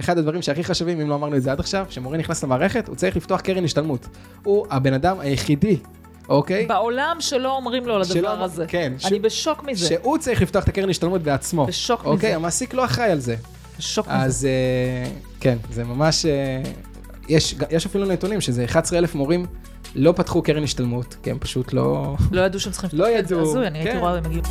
אחד הדברים שהכי חשובים, אם לא אמרנו את זה עד עכשיו, כשמורה נכנס למערכת, הוא צריך לפתוח קרן השתלמות. הוא הבן אדם היחידי, אוקיי? בעולם שלא אומרים לו על שלא- הדבר הזה. כן, אני ש- בשוק מזה. שהוא צריך לפתוח את הקרן השתלמות בעצמו. בשוק אוקיי, מזה. המעסיק לא אחראי על זה. בשוק מזה. אז אה, כן, זה ממש... אה, יש, יש אפילו נתונים שזה 11,000 מורים לא פתחו קרן השתלמות, כי הם פשוט לא... לא ידעו שהם צריכים לא. ידעו, הזוי, אני הייתי כן. רואה, הם מגיעים.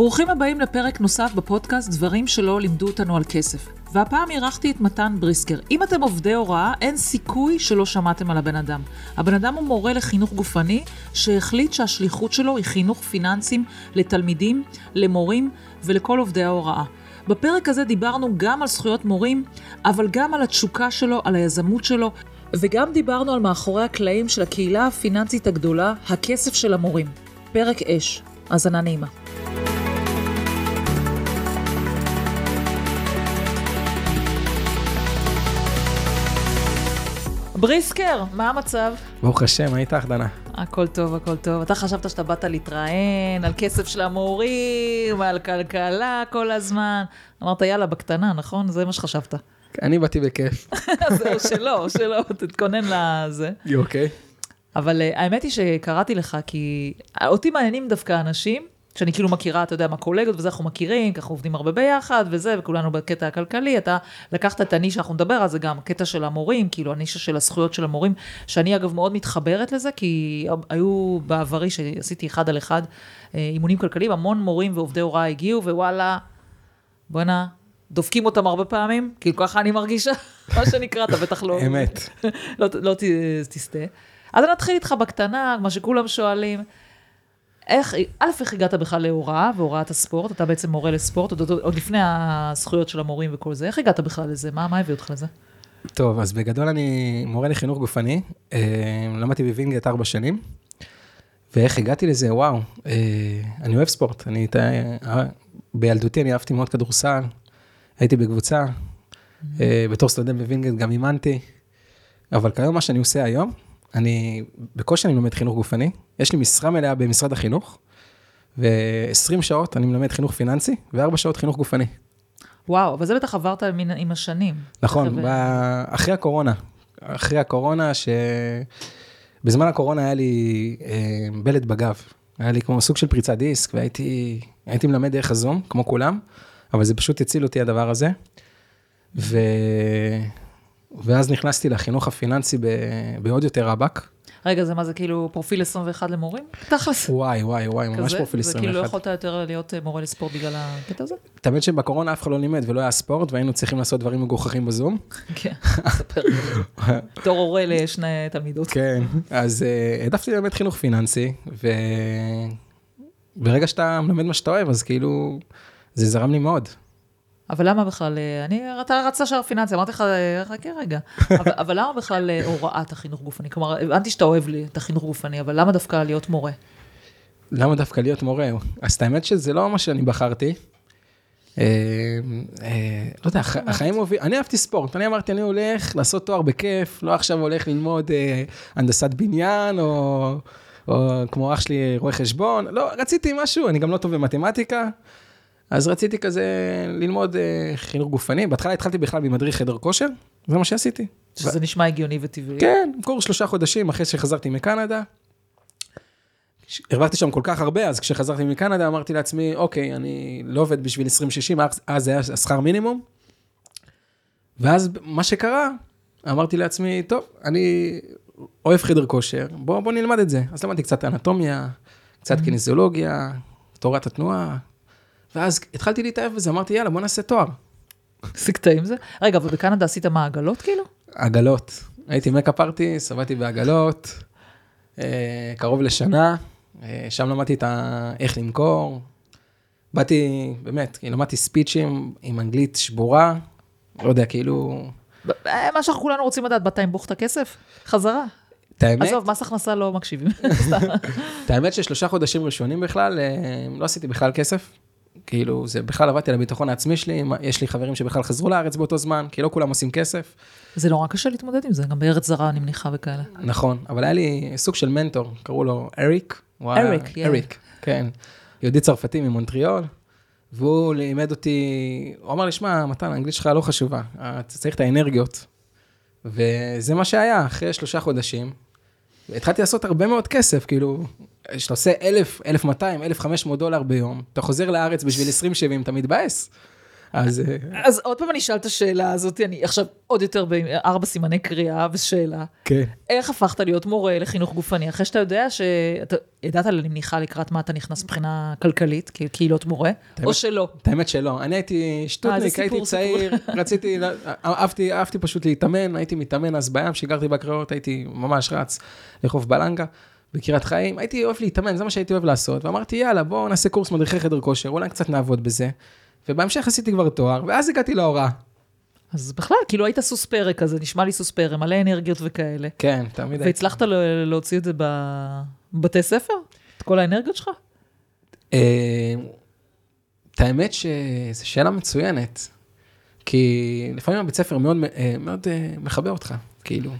ברוכים הבאים לפרק נוסף בפודקאסט דברים שלא לימדו אותנו על כסף. והפעם אירחתי את מתן בריסקר. אם אתם עובדי הוראה, אין סיכוי שלא שמעתם על הבן אדם. הבן אדם הוא מורה לחינוך גופני, שהחליט שהשליחות שלו היא חינוך פיננסים לתלמידים, למורים ולכל עובדי ההוראה. בפרק הזה דיברנו גם על זכויות מורים, אבל גם על התשוקה שלו, על היזמות שלו, וגם דיברנו על מאחורי הקלעים של הקהילה הפיננסית הגדולה, הכסף של המורים. פרק אש. האזנה נעימה. בריסקר, מה המצב? ברוך השם, מה איתך, דנה? הכל טוב, הכל טוב. אתה חשבת שאתה באת להתראיין על כסף של המורים, על כלכלה כל הזמן. אמרת, יאללה, בקטנה, נכון? זה מה שחשבת. אני באתי בכיף. זהו, שלא, שלא, תתכונן לזה. אוקיי. אבל אה, האמת היא שקראתי לך, כי אותי מעניינים דווקא אנשים, שאני כאילו מכירה, אתה יודע, מהקולגות וזה, אנחנו מכירים, ככה עובדים הרבה ביחד וזה, וכולנו בקטע הכלכלי, אתה לקחת את הנישה, אנחנו נדבר על זה גם, הקטע של המורים, כאילו הנישה של הזכויות של המורים, שאני אגב מאוד מתחברת לזה, כי היו בעברי, שעשיתי אחד על אחד, אה, אימונים כלכליים, המון מורים ועובדי הוראה הגיעו, ווואלה, בואנה, דופקים אותם הרבה פעמים, כאילו ככה אני מרגישה, מה שנקרא, אתה בטח לא... אמת. לא, לא ת, תסטה. אז נתחיל איתך בקטנה, מה שכולם שואלים. איך, א', איך הגעת בכלל להוראה והוראת הספורט? אתה בעצם מורה לספורט, עוד, עוד, עוד לפני הזכויות של המורים וכל זה. איך הגעת בכלל לזה? מה, מה הביא אותך לזה? טוב, אז בגדול אני מורה לחינוך גופני. אה, למדתי בווינגייט ארבע שנים. ואיך הגעתי לזה? וואו, אה, אני אוהב ספורט. אני, אה, בילדותי אני אהבתי מאוד כדורסל, הייתי בקבוצה. אה, בתור סטודנט בווינגייט גם אימנתי. אבל כיום מה שאני עושה היום, אני בקושי אני מלמד חינוך גופני. יש לי משרה מלאה במשרד החינוך, ו-20 שעות אני מלמד חינוך פיננסי, ו-4 שעות חינוך גופני. וואו, אבל זה בטח עברת מן, עם השנים. נכון. ב... אחרי הקורונה. אחרי הקורונה, שבזמן הקורונה היה לי אה, בלט בגב. היה לי כמו סוג של פריצת דיסק, והייתי הייתי מלמד דרך הזום, כמו כולם, אבל זה פשוט הציל אותי הדבר הזה. ו... ואז נכנסתי לחינוך הפיננסי ב... בעוד יותר רבאק. רגע, זה מה זה כאילו פרופיל 21 למורים? תכלס. וואי, וואי, וואי, ממש כזה? פרופיל זה כאילו לא 21. יכולת יותר להיות אה, מורה לספורט בגלל הקטע הזה? תמיד שבקורונה אף אחד לא לימד ולא היה ספורט, והיינו צריכים לעשות דברים מגוחכים בזום. כן, ספר. בתור הורה לשני תלמידות. כן, אז uh, העדפתי ללמד חינוך פיננסי, וברגע שאתה מלמד מה שאתה אוהב, אז כאילו, זה זרם לי מאוד. אבל למה בכלל, אה, אני, אתה רצת שער פיננסי, אמרתי לך, אה, חכה רגע. אבל, אבל למה בכלל אה, הוראת החינוך גופני? כלומר, הבנתי שאתה אוהב לי את החינוך גופני, אבל למה דווקא להיות מורה? למה דווקא להיות מורה? אז את האמת שזה לא מה שאני בחרתי. לא יודע, הח- החיים מובילים, אני אהבתי ספורט, אני אמרתי, אני הולך לעשות תואר בכיף, לא עכשיו הולך ללמוד הנדסת בניין, או כמו אח שלי רואה חשבון, לא, רציתי משהו, אני גם לא טוב במתמטיקה, אז רציתי כזה ללמוד אה, חינוך גופני, בהתחלה התחלתי בכלל במדריך חדר כושר, זה מה שעשיתי. שזה נשמע הגיוני וטבעי. כן, קורס שלושה חודשים אחרי שחזרתי מקנדה. הרווחתי שם כל כך הרבה, אז כשחזרתי מקנדה אמרתי לעצמי, אוקיי, אני לא עובד בשביל 20-60, אז- זה היה השכר מינימום. ואז מה שקרה, אמרתי לעצמי, טוב, אני אוהב חדר כושר, בוא, בוא נלמד את זה. אז למדתי קצת אנטומיה, קצת קיניזיולוגיה, תורת התנועה, ואז התחלתי להתאהב בזה, אמרתי, יאללה, בוא נעשה תואר. סיגת עם זה? רגע, ובקנדה עשית מה, עגלות כאילו? עגלות. הייתי מקאפ ארטיסט, עבדתי בעגלות, אה, קרוב לשנה, אה, שם למדתי את ה... איך למכור. באתי, באמת, כאילו, למדתי ספיצ'ים עם אנגלית שבורה, לא יודע, כאילו, אה, מה שאנחנו כולנו רוצים לדעת, באת עם בוך את הכסף? חזרה. את האמת, עזוב, מס הכנסה לא מקשיבים. את האמת ששלושה חודשים ראשונים בכלל, לא עשיתי בכלל כסף. כאילו, זה בכלל עבדתי על הביטחון העצמי שלי, יש לי חברים שבכלל חזרו לארץ באותו זמן, כי לא כולם עושים כסף. זה נורא קשה להתמודד עם זה, גם בארץ זרה אני מניחה וכאלה. נכון, אבל היה לי סוג של מנטור, קראו לו אריק. היה- אריק, yeah. אריק, כן. יהודי צרפתי ממונטריאול, והוא לימד אותי, הוא אמר לי, שמע, מתן, האנגלית שלך לא חשובה, אתה צריך את האנרגיות. וזה מה שהיה, אחרי שלושה חודשים, התחלתי לעשות הרבה מאוד כסף, כאילו, כשאתה עושה 1,000, 1,200, 1,500 דולר ביום, אתה חוזר לארץ בשביל 20-70, אתה מתבאס. אז... אה, אז עוד פעם אני אשאל את השאלה הזאת, אני עכשיו עוד יותר בארבע סימני קריאה ושאלה. כן. איך הפכת להיות מורה לחינוך גופני, אחרי שאתה יודע שאתה ידעת, אני מניחה, לקראת מה אתה נכנס מבחינה כלכלית, כקהילות מורה, או שלא? את האמת שלא. אני הייתי אה, שטותניק, זה הייתי צעיר, רציתי, אהבתי אהבתי פשוט להתאמן, הייתי מתאמן אז בים, כשגרתי בקריות, הייתי ממש רץ לחוף בלנגה. בקריית חיים, הייתי אוהב להתאמן, זה מה שהייתי אוהב לעשות, ואמרתי, יאללה, בואו נעשה קורס מדריכי חדר כושר, אולי קצת נעבוד בזה. ובהמשך עשיתי כבר תואר, ואז הגעתי להוראה. אז בכלל, כאילו היית סוס פרק כזה, נשמע לי סוס פרק, מלא אנרגיות וכאלה. כן, תמיד הייתי. והצלחת להוציא את זה בבתי ספר? את כל האנרגיות שלך? אה, את האמת שזו שאלה מצוינת, כי לפעמים הבית ספר מאוד, אה, מאוד אה, מכבה אותך, כאילו.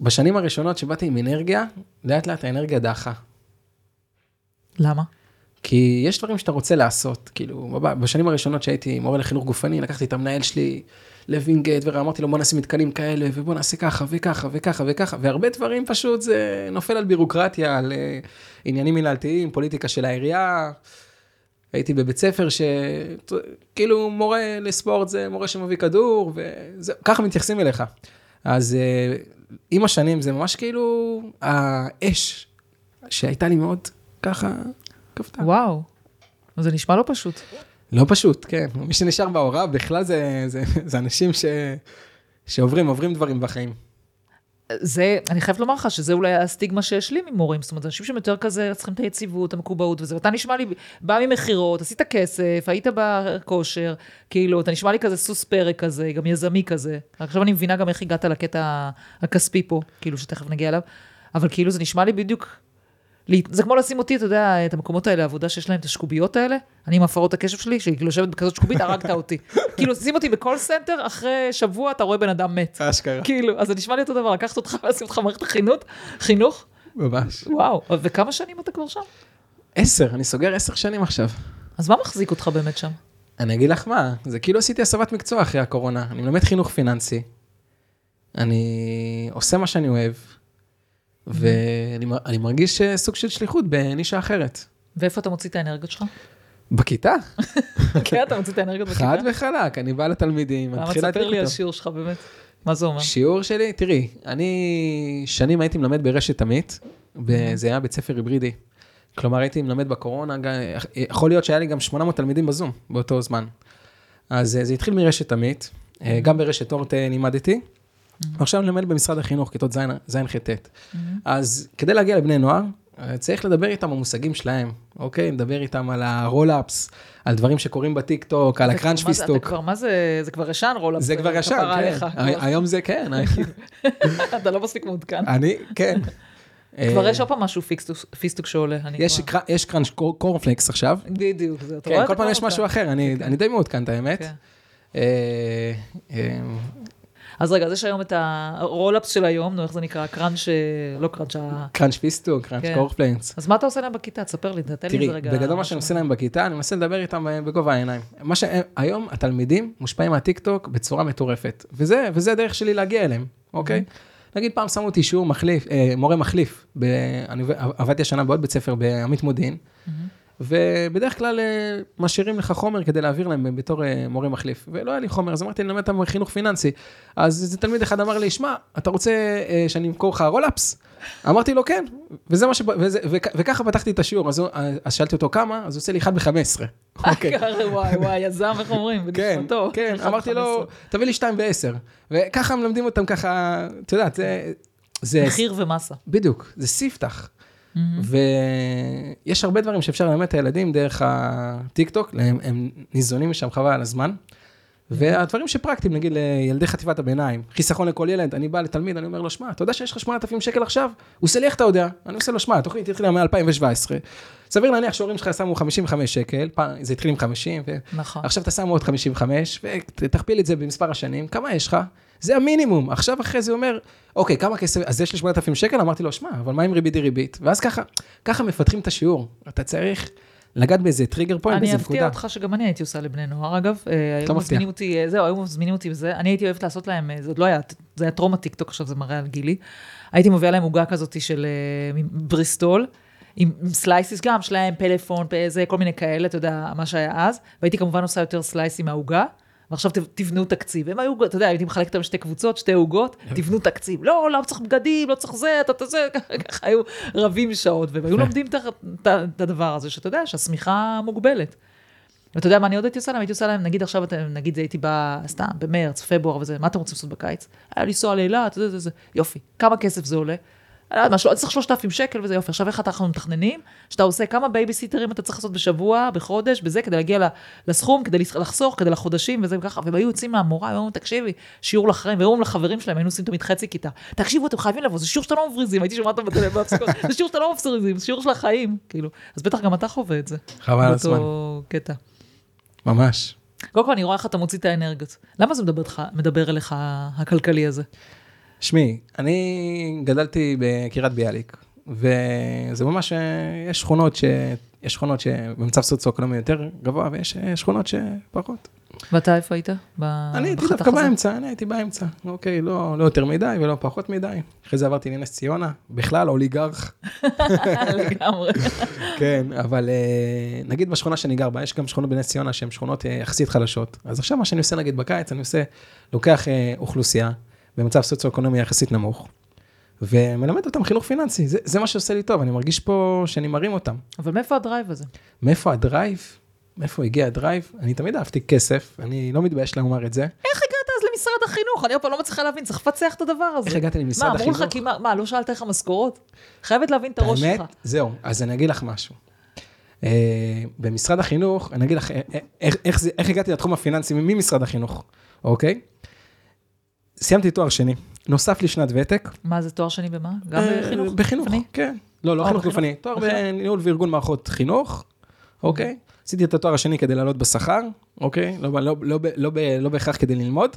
ובשנים הראשונות שבאתי עם אנרגיה, לאט לאט האנרגיה דעכה. למה? כי יש דברים שאתה רוצה לעשות, כאילו, בשנים הראשונות שהייתי מורה לחינוך גופני, לקחתי את המנהל שלי לווינגייט, ואמרתי לו בוא נשים מתקנים כאלה, ובוא נעשה ככה וככה וככה וככה, והרבה דברים פשוט זה נופל על בירוקרטיה, על uh, עניינים מנהלתיים, פוליטיקה של העירייה. הייתי בבית ספר שכאילו מורה לספורט זה מורה שמביא כדור, וככה מתייחסים אליך. אז uh, עם השנים זה ממש כאילו האש שהייתה לי מאוד ככה כפתה. וואו, זה נשמע לא פשוט. לא פשוט, כן. מי שנשאר בהוראה בכלל זה, זה, זה אנשים ש, שעוברים, עוברים דברים בחיים. זה, אני חייבת לומר לך שזה אולי הסטיגמה שיש לי ממורים, זאת אומרת, אנשים שהם יותר כזה צריכים את היציבות, המקובעות וזה, ואתה נשמע לי, בא ממכירות, עשית כסף, היית בכושר, כאילו, אתה נשמע לי כזה סוס פרק כזה, גם יזמי כזה. עכשיו אני מבינה גם איך הגעת לקטע הכספי פה, כאילו, שתכף נגיע אליו, אבל כאילו זה נשמע לי בדיוק זה כמו לשים אותי, אתה יודע, את המקומות האלה, עבודה שיש להם את השקוביות האלה, אני עם הפרעות הקשב שלי, שהיא כאילו יושבת בכזאת שקובית, הרגת אותי. כאילו, שים אותי ב call center, אחרי שבוע אתה רואה בן אדם מת. אשכרה. כאילו, אז זה נשמע לי אותו דבר, לקחת אותך ולשים אותך במערכת החינוך, חינוך. ממש. וואו, וכמה שנים אתה כבר שם? עשר, אני סוגר עשר שנים עכשיו. אז מה מחזיק אותך באמת שם? אני אגיד לך מה, זה כאילו עשיתי הסבת מקצוע אחרי הקורונה. אני מלמד חינוך פיננסי, אני עושה מה שאני אוהב, ואני מרגיש סוג של שליחות בנישה אחרת. ואיפה אתה מוציא את האנרגיות שלך? בכיתה. כן, אתה מוציא את האנרגיות בכיתה? חד וחלק, אני בא לתלמידים, למה תספר לי על שיעור שלך באמת? מה זה אומר? שיעור שלי, תראי, אני שנים הייתי מלמד ברשת עמית, וזה היה בית ספר היברידי. כלומר, הייתי מלמד בקורונה, יכול להיות שהיה לי גם 800 תלמידים בזום באותו זמן. אז זה התחיל מרשת עמית, גם ברשת אורט לימדתי. ועכשיו אני מלמד במשרד החינוך, כיתות ז'-ח'-ט'. אז כדי להגיע לבני נוער, צריך לדבר איתם במושגים שלהם, אוקיי? לדבר איתם על ה roll-ups, על דברים שקורים בטיק טוק, על ה crunch פיסטוק. אתה כבר, מה זה, זה כבר ישן roll-ups. זה כבר ישן, כן. היום זה כן. אתה לא מספיק מעודכן. אני, כן. כבר יש עוד פעם משהו פיסטוק שעולה. יש crunch קורנפלקס עכשיו. בדיוק, זה, אתה רואה? כן, כל פעם יש משהו אחר, אני די מעודכן, את האמת. אז רגע, אז יש היום את ה roll-ups של היום, נו, איך זה נקרא? קראנץ', לא קראנץ', ה... crunch פיסטוק, crunch. קורנפלקס. אז מה אתה עושה להם בכיתה? תספר לי, תן לי איזה רגע. תראי, בגדול מה שאני עושה להם בכיתה, אני מנסה לדבר איתם בגובה העיניים. מה שהיום, התלמידים מושפעים מהטיקטוק בצורה מטורפת, וזה, וזה הדרך שלי להגיע אליהם, אוקיי? נגיד פעם שמו אותי שיעור מחליף, אה, מורה מחליף, אני עבדתי השנה בעוד בית ספר בעמית מודיעין, ובדרך כלל אה, משאירים לך חומר כדי להעביר להם בתור אה, מורה מחליף. ולא היה לי חומר, אז אמרתי, אני אלמד אותם חינוך פיננסי. אז איזה תלמיד אחד אמר לי, שמע, אתה רוצה אה, שאני אמכור לך Roll-Ups? אמרתי לו, כן. וזה מה ש... וזה. וככה פתחתי את השיעור, אז, אז שאלתי אותו כמה, אז הוא עושה לי 1 ב-15. אוקיי. וואי, וואי, יזם, איך אומרים? כן, כן, אמרתי לו, תביא לי 2 ב-10. וככה מלמדים אותם ככה, את יודעת. זה... מחיר ומסה. בדיוק, זה ספתח. Mm-hmm. ויש הרבה דברים שאפשר ללמד את הילדים דרך הטיק טוק, הם, הם ניזונים משם חבל על הזמן. והדברים שפרקטיים, נגיד לילדי חטיבת הביניים, חיסכון לכל ילד, אני בא לתלמיד, אני אומר לו, שמע, אתה יודע שיש לך 8,000 שקל עכשיו? הוא עושה לי, איך אתה יודע? אני עושה לו, שמע, התוכנית התחילה מ-2017. סביר להניח שההורים שלך שמו 55 שקל, פעם זה התחיל עם 50, נכון. ועכשיו אתה שם עוד 55, ותכפיל את זה במספר השנים, כמה יש לך? זה המינימום. עכשיו אחרי זה אומר, אוקיי, כמה כסף, אז יש לי 8,000 שקל? אמרתי לו, שמע, אבל מה עם ריבית דריבית? ואז ככה, ככה מפתחים את השיעור. אתה צריך לגעת באיזה trigger point, אני באיזה אפתיע נקודה. אותך שגם אני הייתי עושה לבני נוער, אגב. לא מפתיע. אותי, אה, זהו, היו מזמינים אותי וזה. אני הייתי אוהבת לעשות להם, אה, זה עוד לא היה, זה היה טרום הטיקטוק, עכשיו זה מראה על גילי. הייתי מביאה להם עוגה כזאת של בריסטול. עם עם slices גם, שלהם פלאפון, זה, כל מיני כאלה, אתה יודע, מה שהיה אז. והייתי כמובן עושה יותר סלייסים מהעוגה, ועכשיו תבנו תקציב. הם היו, אתה יודע, הייתי מחלקת אותם לשתי קבוצות, שתי עוגות, תבנו תקציב. לא, לא צריך בגדים, לא צריך זה, אתה, זה, ככה היו רבים שעות, והם היו. לומדים את הדבר הזה, שאתה יודע, שהשמיכה מוגבלת. ואתה יודע מה אני עוד הייתי עושה להם? הייתי עושה להם, נגיד עכשיו, אתם, נגיד הייתי בא, סתם, במרץ, פברואר וזה, מה אתם רוצים לעשות בקיץ? היה לנסוע לאילת, זה, זה, זה, יופי. כמה כסף זה עולה? לא יודעת מה, צריך 3,000 שקל וזה יופי. עכשיו איך אנחנו מתכננים? שאתה עושה כמה בייביסיטרים אתה צריך לעשות בשבוע, בחודש, בזה, כדי להגיע לסכום, כדי לחסוך, כדי לחודשים וזה וככה. והם היו יוצאים מהמורה, הם אומרים, תקשיבי, שיעור לחיים, והיו אומרים לחברים שלהם, היינו עושים תמיד חצי כיתה. תקשיבו, אתם חייבים לבוא, זה שיעור שאתה לא מבריזים, הייתי שומעת אותם בהפסקות, זה שיעור שאתה לא מבריזים, זה שיעור של החיים, כאילו. אז בטח גם אתה חווה את זה. חבל על הזמן. קטע. ממש. קודם כל, אני רואה איך אתה מוציא את האנרגיות. למה זה מדבר, לך, מדבר אליך הכלכלי הזה? שמי, אני גדלתי בקריית ביאליק, וזה ממש, אה, יש שכונות ש... יש שכונות שבמצב סוציו-אקונומי יותר גבוה, ויש אה, שכונות שפחות. ואתה איפה היית? ב- אני הייתי דווקא? באמצע, אני הייתי באמצע. אוקיי, לא, לא יותר מדי ולא פחות מדי. אחרי זה עברתי לנס ציונה, בכלל אוליגרך. לגמרי. כן, אבל אה, נגיד בשכונה שאני גר בה, יש גם שכונות בנס ציונה שהן שכונות יחסית חלשות. אז עכשיו מה שאני עושה נגיד בקיץ, אני עושה, לוקח אוכלוסייה במצב סוציו-אקונומי יחסית נמוך, ומלמד אותם חינוך פיננסי. זה, זה מה שעושה לי טוב, אני מרגיש פה שאני מרים אותם. אבל מאיפה ה drive הזה? מאיפה ה drive? מאיפה הגיע ה drive? אני תמיד אהבתי כסף, אני לא מתבייש לומר את זה. איך הגעת אז למשרד החינוך? אני עוד פעם לא מצליחה להבין, צריך לפצח את הדבר הזה. איך הגעתי למשרד מה, אמרו לך החינוך? כי מה, מה, לא שאלת איך המשכורות? חייבת להבין את הראש שלך. זהו, אז אני אגיד לך משהו. אה, במשרד החינוך, אני אגיד לך אה, אה, איך, איך, זה, איך הגעתי לתחום הפיננסי ממשרד החינוך, אוקיי? סיימתי תואר שני, נוסף לי שנת ותק. מה זה תואר שני במה? גם אה, בחינוך? בחינוך? כן. לא, לא אה, חינוך? גופני, תואר בחינוך. בניהול וארגון מערכות חינוך, אוקיי? עשיתי את התואר השני כדי לעלות בשכר, אוקיי? לא, לא, לא, לא בהכרח כדי ללמוד.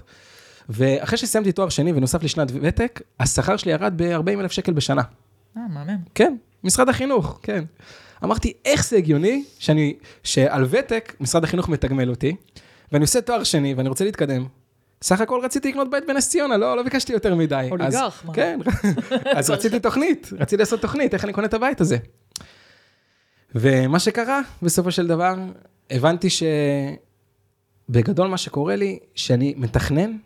ואחרי שסיימתי תואר שני ונוסף לי שנת ותק, השכר שלי ירד ב-40 אלף שקל בשנה. אה, מהמם. כן, משרד החינוך, כן. אמרתי, איך זה הגיוני שאני, שעל ותק משרד החינוך מתגמל אותי, ואני עושה תואר שני ואני רוצה להתקדם. סך הכל רציתי לקנות בית בנס ציונה, לא, לא ביקשתי יותר מדי. אוליגרך, אז, מה? כן, אז רציתי תוכנית, רציתי לעשות תוכנית, איך אני קונה את הבית הזה. ומה שקרה, בסופו של דבר, הבנתי שבגדול מה שקורה לי, שאני מתכנן,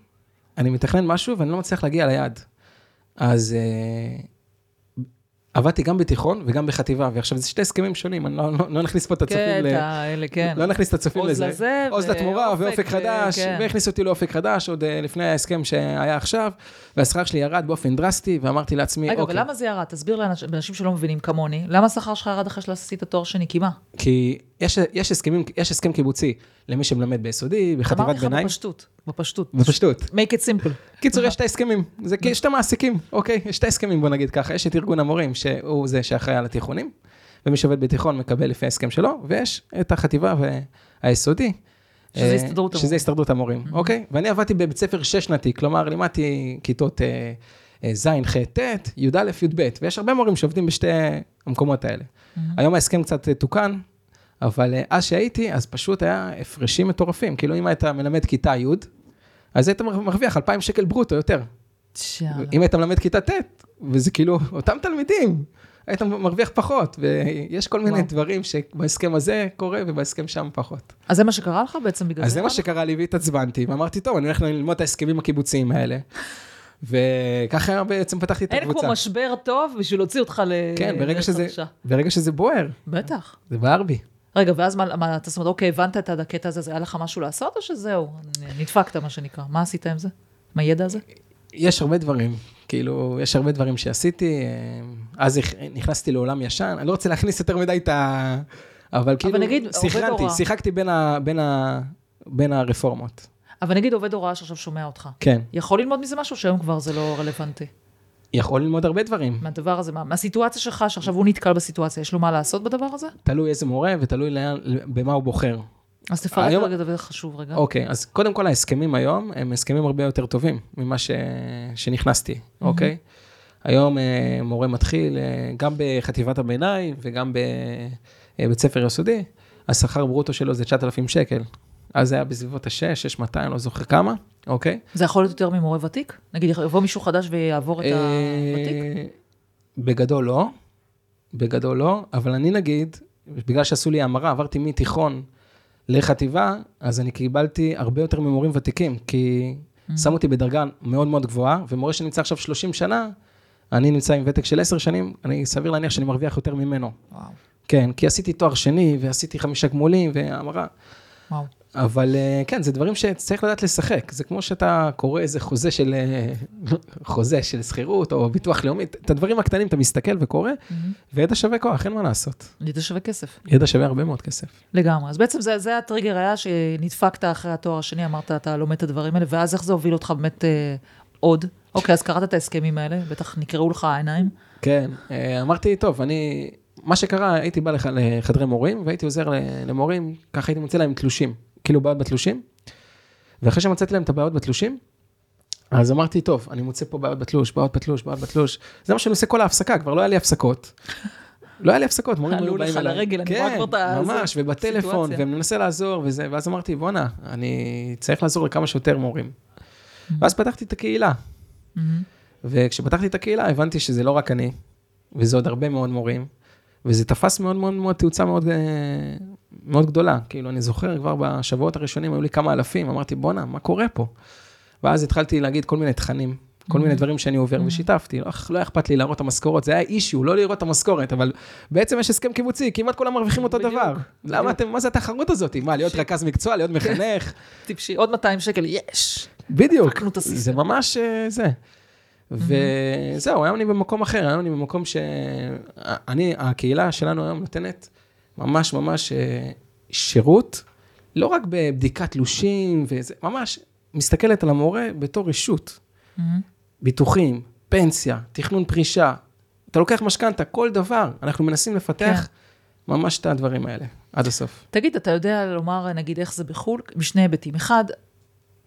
אני מתכנן משהו ואני לא מצליח להגיע ליעד. אז אה, עבדתי גם בתיכון וגם בחטיבה, ועכשיו זה שתי הסכמים שונים, אני לא, לא, לא נכניס פה את הצופים כן, ל... האלה, כן. לא נכניס את הצופים עוז לזה. לזה, עוז לתמורה ואופק, ואופק חדש, כן. והכניס אותי לאופק חדש עוד אה, לפני ההסכם שהיה עכשיו, והשכר שלי ירד באופן דרסטי, ואמרתי לעצמי, רגע, אוקיי, אבל למה זה ירד? תסביר לאנשים לאנשים שלא מבינים כמוני, למה השכר שלך ירד אחרי שעשית תואר שני? כי מה? כי יש, יש, הסכמים, יש הסכם קיבוצי למי שמלמד ביסודי, בחטיבת אמרתי לך ביניים, בפשטות, בפשטות. בפשטות. make it simple. קיצור, יש את ההסכמים, זה כי יש את המעסיקים, אוקיי? יש את ההסכמים, בוא נגיד ככה. יש את ארגון המורים, שהוא זה שאחראי על התיכונים, ומי שעובד בתיכון מקבל לפי ההסכם שלו, ויש את החטיבה והיסודי. שזה אה, הסתדרות המורים. שזה הסתדרות המורים, אוקיי? ואני עבדתי בבית ספר שש-שנתי, כלומר, לימדתי כיתות אה, אה, ז', ח', ט', י"א, י"ב, ויש הרבה מורים שעובדים בשתי המקומות האלה. היום ההסכם קצת תוקן, אבל אה, אז שהייתי, אז פשוט היה הפרשים מטורפים. כאילו, אם היית מלמד כיתה י', אז היית מרוויח 2,000 שקל ברוטו יותר. שאלה. אם היית מלמד כיתה ט', וזה כאילו אותם תלמידים, היית מרוויח פחות, ויש כל מיני וואו. דברים שבהסכם הזה קורה ובהסכם שם פחות. אז זה מה שקרה לך בעצם בגלל אז זה? זה מה שקרה לי והתעצבנתי, ואמרתי, טוב, אני הולך ללמוד את ההסכמים הקיבוציים האלה. וככה בעצם פתחתי את אין הקבוצה. כמו משבר טוב בשביל להוציא אותך ל... כן, ברגע שזה. ברגע שזה בוער, בטח. זה בער בי. רגע, ואז מה, מה אתה זאת אומרת, אוקיי, הבנת את הקטע הזה, אז היה לך משהו לעשות, או שזהו, נדפקת, מה שנקרא? מה עשית עם זה? עם הידע הזה? יש הרבה דברים, כאילו, יש הרבה דברים שעשיתי, אה, אז נכ- נכנסתי לעולם ישן, אני לא רוצה להכניס יותר מדי את ה... אבל כאילו, נגיד, עובד סנכרנתי, הוראה. שיחקתי בין, ה... בין, ה... בין הרפורמות. אבל נגיד עובד הוראה שעכשיו שומע אותך, כן, יכול ללמוד מזה משהו שהיום כבר זה לא רלוונטי. יכול ללמוד הרבה דברים. מהדבר הזה, מה- מהסיטואציה שלך, שעכשיו הוא נתקל בסיטואציה, יש לו מה לעשות בדבר הזה? תלוי איזה מורה ותלוי לאן, במה הוא בוחר. אז תפרט היום- רגע, זה חשוב רגע. אוקיי, אז קודם כל ההסכמים היום הם הסכמים הרבה יותר טובים ממה ש... שנכנסתי, אוקיי? היום אה, מורה מתחיל, אה, גם בחטיבת הביניים וגם בבית ספר יסודי, השכר ברוטו שלו זה 9,000 שקל. אז זה היה בסביבות ה-6, 6,200, לא זוכר כמה, אוקיי? זה יכול להיות יותר ממורה ותיק? נגיד, יבוא מישהו חדש ויעבור את הוותיק? אה, בגדול לא, בגדול לא, אבל אני נגיד, בגלל שעשו לי המרה, עברתי מתיכון לחטיבה, אז אני קיבלתי הרבה יותר ממורים ותיקים, כי שמו אותי בדרגה מאוד מאוד גבוהה, ומורה שנמצא עכשיו 30 שנה, אני נמצא עם ותק של 10 שנים, אני סביר להניח שאני מרוויח יותר ממנו. וואו, כן, כי עשיתי תואר שני, ועשיתי חמישה גמולים, והמרה. וואו. אבל אה, כן, זה דברים שצריך לדעת לשחק. זה כמו שאתה קורא איזה חוזה של, אה, חוזה של שכירות או ביטוח לאומי, את הדברים הקטנים אתה מסתכל וקורא, וידע שווה כוח, אין מה לעשות. ידע שווה כסף. ידע שווה הרבה מאוד כסף. לגמרי. אז בעצם זה, זה הטריגר היה שנדפקת אחרי התואר השני, אמרת, אתה לומד את הדברים האלה, ואז איך זה הוביל אותך באמת אה, עוד? אוקיי, אז קראת את ההסכמים האלה, בטח נקראו לך העיניים. כן, אה, אמרתי, טוב, אני, מה שקרה, הייתי בא לח- לחדרי מורים, והייתי עוזר למורים, ככה הייתי מוצא להם תלושים, כאילו בעיות בתלושים, ואחרי שמצאתי להם את הבעיות בתלושים, אז אמרתי, טוב, אני מוצא פה בעיות בתלוש, בעיות בתלוש, בעיות בתלוש, זה מה שאני עושה כל ההפסקה, כבר לא היה לי הפסקות. לא היה לי הפסקות, מורים היו עלו באים לך אליי. לרגל, אני רואה כבר את ה- כן, ממש, ובטלפון. ומנסה לעזור וזה, ואז אמרתי, בואנה, אני צריך לעזור לכמה שיותר מורים. ואז פתחתי את הקהילה, מהמם. וכשפתחתי את הקהילה הבנתי שזה לא רק אני, וזה עוד הרבה מאוד מורים, וזה תפס מאוד מאוד מאוד תאוצה מאוד, אה, מאוד גדולה. כאילו, אני זוכר כבר בשבועות הראשונים היו לי כמה אלפים, אמרתי, בואנה, מה קורה פה? ואז התחלתי להגיד כל מיני תכנים, כל מיני דברים שאני עובר, ושיתפתי, לא, לא אכפת לי להראות את המשכורת, זה היה אישיו, לא לראות את המשכורת, אבל בעצם יש הסכם קיבוצי, כמעט כולם מרוויחים אותו דבר. למה. אתם, מה זה התחרות הזאת? מה, להיות רכז מקצוע, להיות מחנך? טיפשי, עוד 200 שקל, יש. בדיוק. זה ממש אה, זה. וזהו, היום אני במקום אחר, היום אני במקום שאני, הקהילה שלנו היום נותנת ממש ממש אה, שירות, לא רק בבדיקת תלושים וזה, ממש מסתכלת על המורה בתור רשות. מהמם. ביטוחים, פנסיה, תכנון פרישה, אתה לוקח משכנתה, כל דבר, אנחנו מנסים לפתח ממש את הדברים האלה, עד הסוף. תגיד, אתה יודע לומר, נגיד, איך זה בחו"ל? משני היבטים. אחד,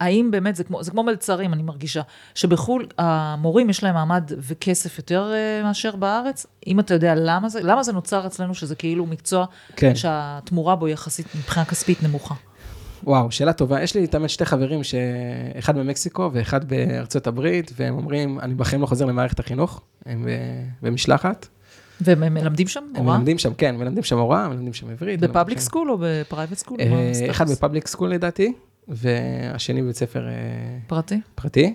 האם באמת, זה כמו, זה כמו מלצרים, אני מרגישה, שבחו"ל המורים יש להם מעמד וכסף יותר אה, מאשר בארץ? אם אתה יודע למה זה, למה זה נוצר אצלנו שזה כאילו מקצוע כן. שהתמורה בו יחסית מבחינה כספית נמוכה? וואו, שאלה טובה. יש לי תמיד שתי חברים, שאחד במקסיקו ואחד בארצות הברית, והם אומרים, אני בחיים לא חוזר למערכת החינוך, הם ב- במשלחת. והם מלמדים שם הם הוראה? מלמדים שם, כן, מלמדים שם הוראה, מלמדים שם עברית. בפאבליק school או ב private school? אה? אחד ב public school לדעתי, והשני בבית ספר אה, פרטי? פרטי.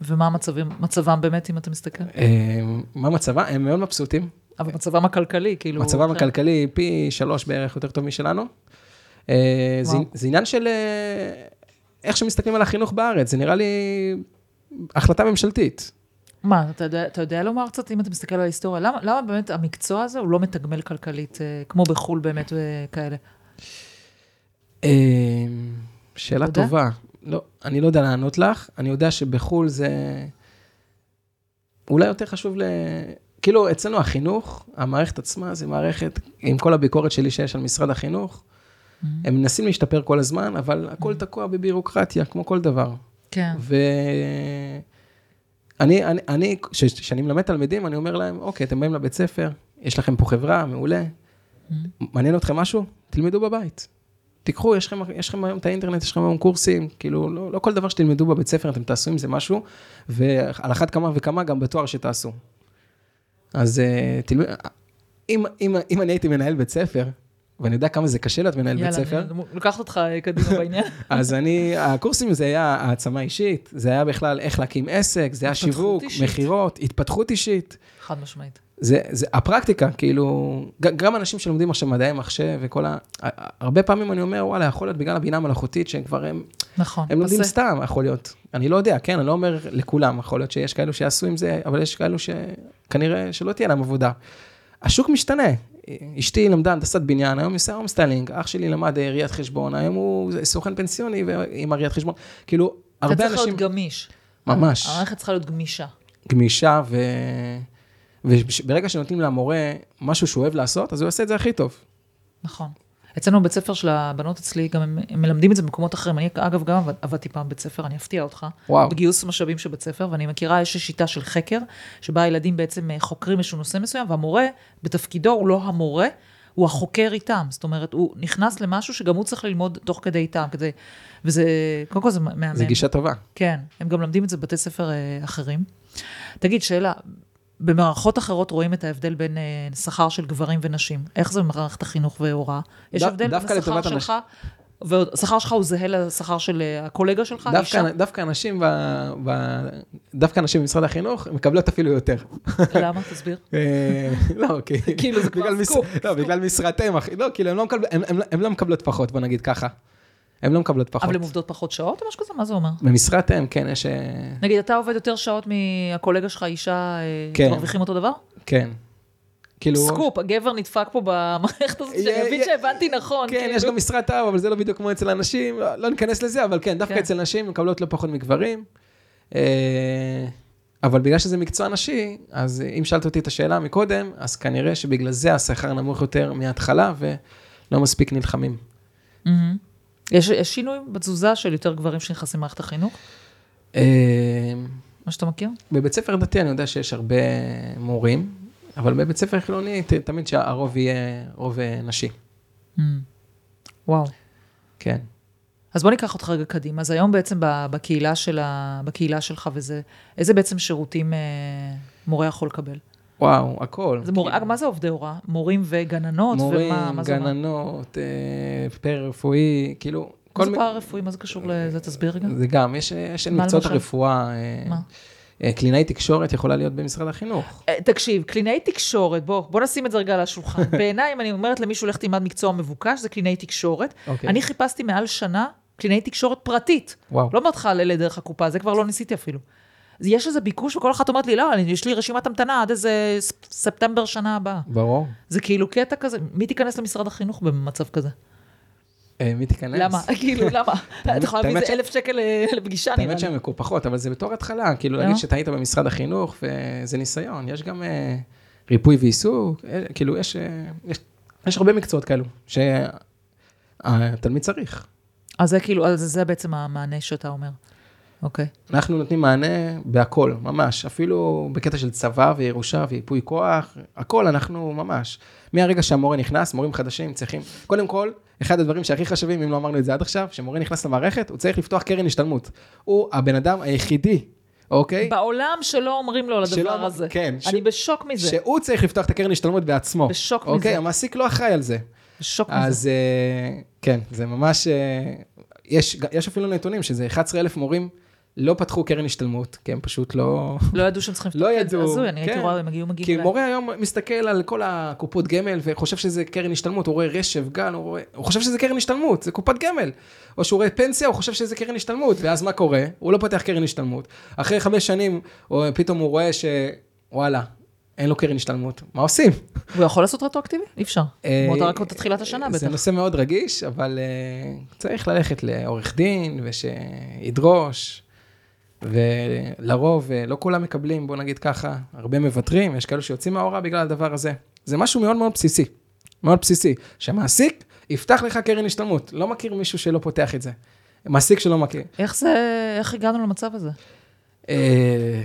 ומה מצבים, מצבם באמת, אם אתה מסתכל? אה, מה מצבה? הם מאוד מבסוטים. אבל מצבם הכלכלי, כאילו... מצבם אחר. הכלכלי פי שלוש בערך יותר טוב משלנו. אה, זה- עניין של איך שמסתכלים על החינוך בארץ, זה נראה לי החלטה ממשלתית. מה, אתה יודע, אתה יודע לומר קצת, אם אתה מסתכל על ההיסטוריה, למה, למה באמת המקצוע הזה הוא לא מתגמל כלכלית, כמו בחו"ל באמת וכאלה? שאלה יודע? טובה. לא, אני לא יודע לענות לך, אני יודע שבחו"ל זה אולי יותר חשוב ל... כאילו, אצלנו החינוך, המערכת עצמה, זה מערכת, עם כל הביקורת שלי שיש על משרד החינוך, Mm-hmm. הם מנסים להשתפר כל הזמן, אבל הכל תקוע בבירוקרטיה, כמו כל דבר. כן. ואני, אני, אני, כשאני מלמד תלמידים, אני אומר להם, אוקיי, אתם באים לבית ספר, יש לכם פה חברה, מעולה. מעניין אתכם משהו? תלמדו בבית. תיקחו, יש לכם, יש לכם היום את האינטרנט, יש לכם היום קורסים, כאילו, לא, לא כל דבר שתלמדו בבית ספר, אתם תעשו עם זה משהו, ועל אחת כמה וכמה גם בתואר שתעשו. אז אה, תלמד, אם, אם, אם אני הייתי מנהל בית ספר, ואני יודע כמה זה קשה להיות מנהל בית ספר, יאללה, אני לוקחת אותך אה, קדימה בעניין. אז אני, הקורסים זה היה העצמה אישית, זה היה בכלל איך להקים עסק, זה היה שיווק. מכירות, התפתחות אישית. חד משמעית. זה, זה הפרקטיקה, כאילו, גם אנשים שלומדים עכשיו מדעי מחשב וכל ה... הרבה פעמים אני אומר, וואלה, יכול להיות בגלל הבינה המלאכותית שהם כבר, הם, נכון. הם לומדים. סתם, יכול להיות. אני לא יודע, כן, אני לא אומר לכולם, יכול להיות שיש כאלו שיעשו עם זה, אבל יש כאלו שכנראה שלא תהיה להם עבודה. השוק משתנה. אשתי למדה הנדסת בניין, היום היא עושה home styling, אח שלי למד אה, ראיית חשבון, היום הוא סוכן פנסיוני עם הראיית חשבון. כאילו, אתה הרבה צריך אנשים... להיות גמיש. ממש. המערכת צריכה להיות גמישה. גמישה, ו... וברגע שנותנים למורה משהו שהוא אוהב לעשות, אז הוא יעשה את זה הכי טוב. נכון. אצלנו בבית ספר של הבנות אצלי, גם הם, הם מלמדים את זה במקומות אחרים. אני, אגב, גם עבד, עבדתי פעם בבית ספר, אני אפתיע אותך. וואו. בגיוס משאבים של בית ספר, ואני מכירה, יש שיטה של חקר, שבה הילדים בעצם אה, חוקרים איזשהו נושא מסוים, והמורה, בתפקידו, הוא לא המורה, הוא החוקר איתם. זאת אומרת, הוא נכנס למשהו שגם הוא צריך ללמוד תוך כדי איתם, כדי... וזה, קודם כל זה מהמם. זה גישה טובה. כן, הם גם לומדים את זה בבתי ספר אה, אחרים. תגיד, שאלה, במערכות אחרות רואים את ההבדל בין אה, שכר של גברים ונשים. איך זה במערכת החינוך והוראה? יש דו- הבדל בין דווקא השכר שלך, והשכר שלך הוא זהה לשכר של אה, הקולגה שלך, אישה? דווקא, דווקא אנשים ב, ב, דווקא אנשים במשרד החינוך מקבלות אפילו יותר. למה? תסביר. אה, לא, כי... כאילו, זה כבר סקופ. לא, בגלל משרתים, אחי. לא, כאילו, הם לא הם לא מקבלות פחות, בוא נגיד ככה. הם לא מקבלות פחות. אבל הן עובדות פחות שעות או משהו כזה? מה זה אומר? במשרת אם, כן, יש... אה, נגיד, אתה עובד יותר שעות מהקולגה שלך, אישה, אה, כן. מרוויחים אותו דבר? כן. כאילו... סקופ, הגבר נדפק פה במערכת הזאת, שאני יה- מבין שהבנתי נכון. כן, כאילו. יש גם משרת אב, אבל זה לא בדיוק כמו אצל הנשים, לא לא ניכנס לזה, אבל כן, דווקא כן. אצל נשים מקבלות לא פחות מגברים. אה, אבל בגלל שזה מקצוע נשי, אז אם שאלת אותי את השאלה מקודם, אז כנראה שבגלל זה השכר נמוך יותר מההתחלה, ולא מספיק נלחמים. יש יש שינוי בתזוזה של יותר גברים שנכנסים למערכת החינוך? אה, מה שאתה מכיר? בבית ספר דתי אני יודע שיש הרבה מורים, אבל בבית ספר חילוני תמיד שהרוב יהיה רוב אה, נשי. מהמם. וואו. כן. אז בוא ניקח אותך רגע קדימה. אז היום בעצם בקהילה, של ה... בקהילה שלך וזה, איזה בעצם שירותים אה, מורה יכול לקבל? וואו, הכל. זה מור... אגב, מה זה עובדי הוראה? מורים וגננות? מורים, ומה מה? גננות, אה, פרא-רפואי, כאילו, מה זה מי- פארה-רפואי? מה זה קשור לזה? תסביר רגע. זה גם, יש, יש מה מקצועות? הרפואה, אה, מה? אה, קלינאי תקשורת יכולה להיות במשרד החינוך. אה, תקשיב, קלינאי תקשורת, בוא, בוא נשים את זה רגע על השולחן. בעיניי, אם אני אומרת למישהו, לך תלמד מקצוע מבוקש, זה קלינאי תקשורת. אוקיי. אני חיפשתי מעל שנה קלינאי תקשורת פרטית. וואו. לא אומרת לך על אלה דרך הקופה, זה כבר לא ניסיתי אפילו. יש איזה ביקוש, וכל אחת אומרת לי, לא, יש לי רשימת המתנה עד איזה ספטמבר שנה הבאה. ברור. זה כאילו קטע כזה, מי תיכנס למשרד החינוך במצב כזה? אה, מי תיכנס? למה? כאילו, למה? אתה יכול להביא האמת איזה אלף שקל אה, לפגישה, נראה האמת לי. שהן מקופחות, אבל זה בתור התחלה, כאילו למה? להגיד שאתה היית במשרד החינוך, וזה ניסיון, יש גם אה, ריפוי ועיסוק, אה, כאילו אה, יש הרבה מקצועות כאלו, שהתלמיד צריך. אז זה כאילו, אז זה בעצם המענה שאתה אומר. אוקיי. אנחנו נותנים מענה בהכל, ממש, אפילו בקטע של צבא וירושה וייפוי כוח, הכל אנחנו ממש. מהרגע שהמורה נכנס, מורים חדשים צריכים, קודם כל, אחד הדברים שהכי חשובים, אם לא אמרנו את זה עד עכשיו, שמורה נכנס למערכת, הוא צריך לפתוח קרן השתלמות. הוא הבן אדם היחידי, אוקיי? בעולם שלא אומרים לו על הדבר שלא- הזה. כן, ש- אני בשוק מזה. שהוא צריך לפתוח את הקרן השתלמות בעצמו. בשוק אוקיי, מזה. המעסיק לא אחראי על זה. בשוק מזה. אז אה, כן, זה ממש, אה, יש, יש אפילו נתונים שזה 11,000 מורים לא פתחו קרן השתלמות, כי הם פשוט לא... לא ידעו שהם צריכים לא לפתוח את זה. ידעו, הזוי, אני הייתי כן. רואה, הם הגיעו מגיעים כי. מורה היום מסתכל על כל הקופות גמל וחושב שזה קרן השתלמות, הוא רואה רשב, גן, הוא, הוא חושב שזה קרן השתלמות, זה קופת גמל. או שהוא רואה פנסיה, הוא חושב שזה קרן השתלמות, ואז מה קורה? הוא לא פותח קרן השתלמות. אחרי חמש שנים, או פתאום הוא רואה שוואלה, אין לו קרן השתלמות, מה עושים? הוא יכול לעשות רטרואקטיבי? אי אפשר. אה, עוד רק עוד תחילת השנה זה בטח. נושא מאוד רגיש, אבל אה, צריך ללכת לעורך דין ושידרוש, ולרוב אה, לא כולם מקבלים, בוא נגיד ככה, הרבה מוותרים, יש כאלו שיוצאים מההוראה בגלל הדבר הזה. זה משהו מאוד מאוד בסיסי, מאוד בסיסי, שהמעסיק יפתח לך קרן השתלמות, לא מכיר מישהו שלא פותח את זה. מעסיק שלא מכיר. איך זה, איך הגענו למצב הזה? אה,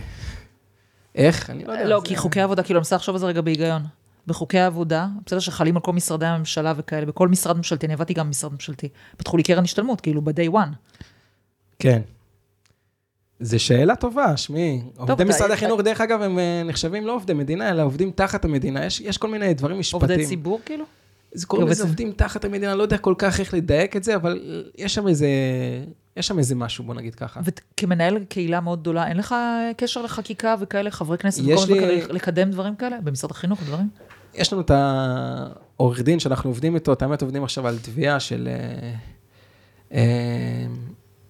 איך? אני לא יודע. לא, כי חוקי עבודה, כאילו, אני מנסה לחשוב על זה רגע בהיגיון. בחוקי העבודה, בסדר שחלים על כל משרדי הממשלה וכאלה, בכל משרד ממשלתי, אני עבדתי גם במשרד ממשלתי, פתחו לי קרן השתלמות, כאילו, ב-day one. כן. זו שאלה טובה, שמעי. עובדי אתה- משרד החינוך, דרך אגב, הם אה, נחשבים לא עובדי מדינה, אלא עובדים תחת המדינה. יש, יש כל מיני דברים משפטיים. עובדי ציבור, כאילו? זה קוראים לזה. עובדים תחת המדינה, לא יודע כל כך איך לדייק את זה, אבל יש שם איזה, יש שם איזה משהו, בוא נגיד ככה. וכמנהל קהילה מאוד גדולה, אין לך קשר לחקיקה וכאלה, חברי כנסת, יש וכל מיני לי- לקדם דברים כאלה? במשרד החינוך, דברים? יש לנו את העורך דין שאנחנו עובדים איתו, את האמת עובדים עכשיו על תביעה של, אה, אה,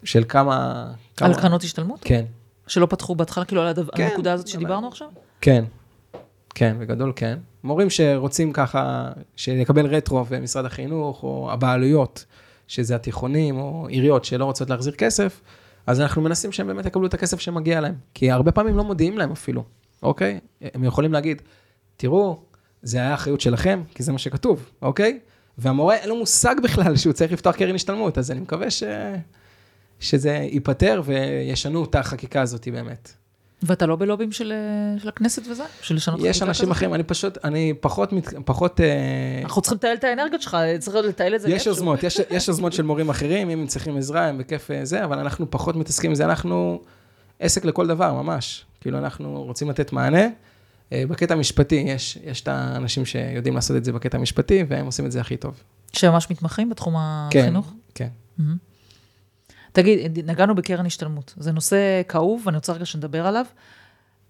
של כמה... על קרנות השתלמות? כן, שלא פתחו בהתחלה, כאילו, על כן, הנקודה הזאת אבל- שדיברנו עכשיו? כן, כן, בגדול כן. מורים שרוצים ככה, שיקבל רטרו במשרד החינוך, או הבעלויות, שזה התיכונים, או עיריות שלא רוצות להחזיר כסף, אז אנחנו מנסים שהם באמת יקבלו את הכסף שמגיע להם. כי הרבה פעמים לא מודיעים להם אפילו, אוקיי? הם יכולים להגיד, תראו, זה היה אחריות שלכם, כי זה מה שכתוב, אוקיי? והמורה אין לו מושג בכלל שהוא צריך לפתוח קרן השתלמות, אז אני מקווה ש... שזה ייפתר וישנו את החקיקה הזאת באמת. ואתה לא בלובים של, של הכנסת וזה? של לשנות יש אנשים כזאת? אחרים, אני פשוט, אני פחות, פחות, אה, אנחנו צריכים לתעל את האנרגיות שלך, צריך לתעל את זה יש. יוזמות, יש, יש יוזמות של מורים אחרים, אם הם צריכים עזרה, הם בכיף אה, זה, אבל אנחנו פחות מתעסקים עם זה, אנחנו עסק לכל דבר, ממש. כאילו, אנחנו רוצים לתת מענה. אה, בקטע המשפטי, יש, יש את האנשים שיודעים לעשות את זה בקטע המשפטי, והם עושים את זה הכי טוב. שממש מתמחים בתחום כן, החינוך? כן. מהמם. תגיד, נגענו בקרן השתלמות. זה נושא כאוב, ואני רוצה רגע שנדבר עליו.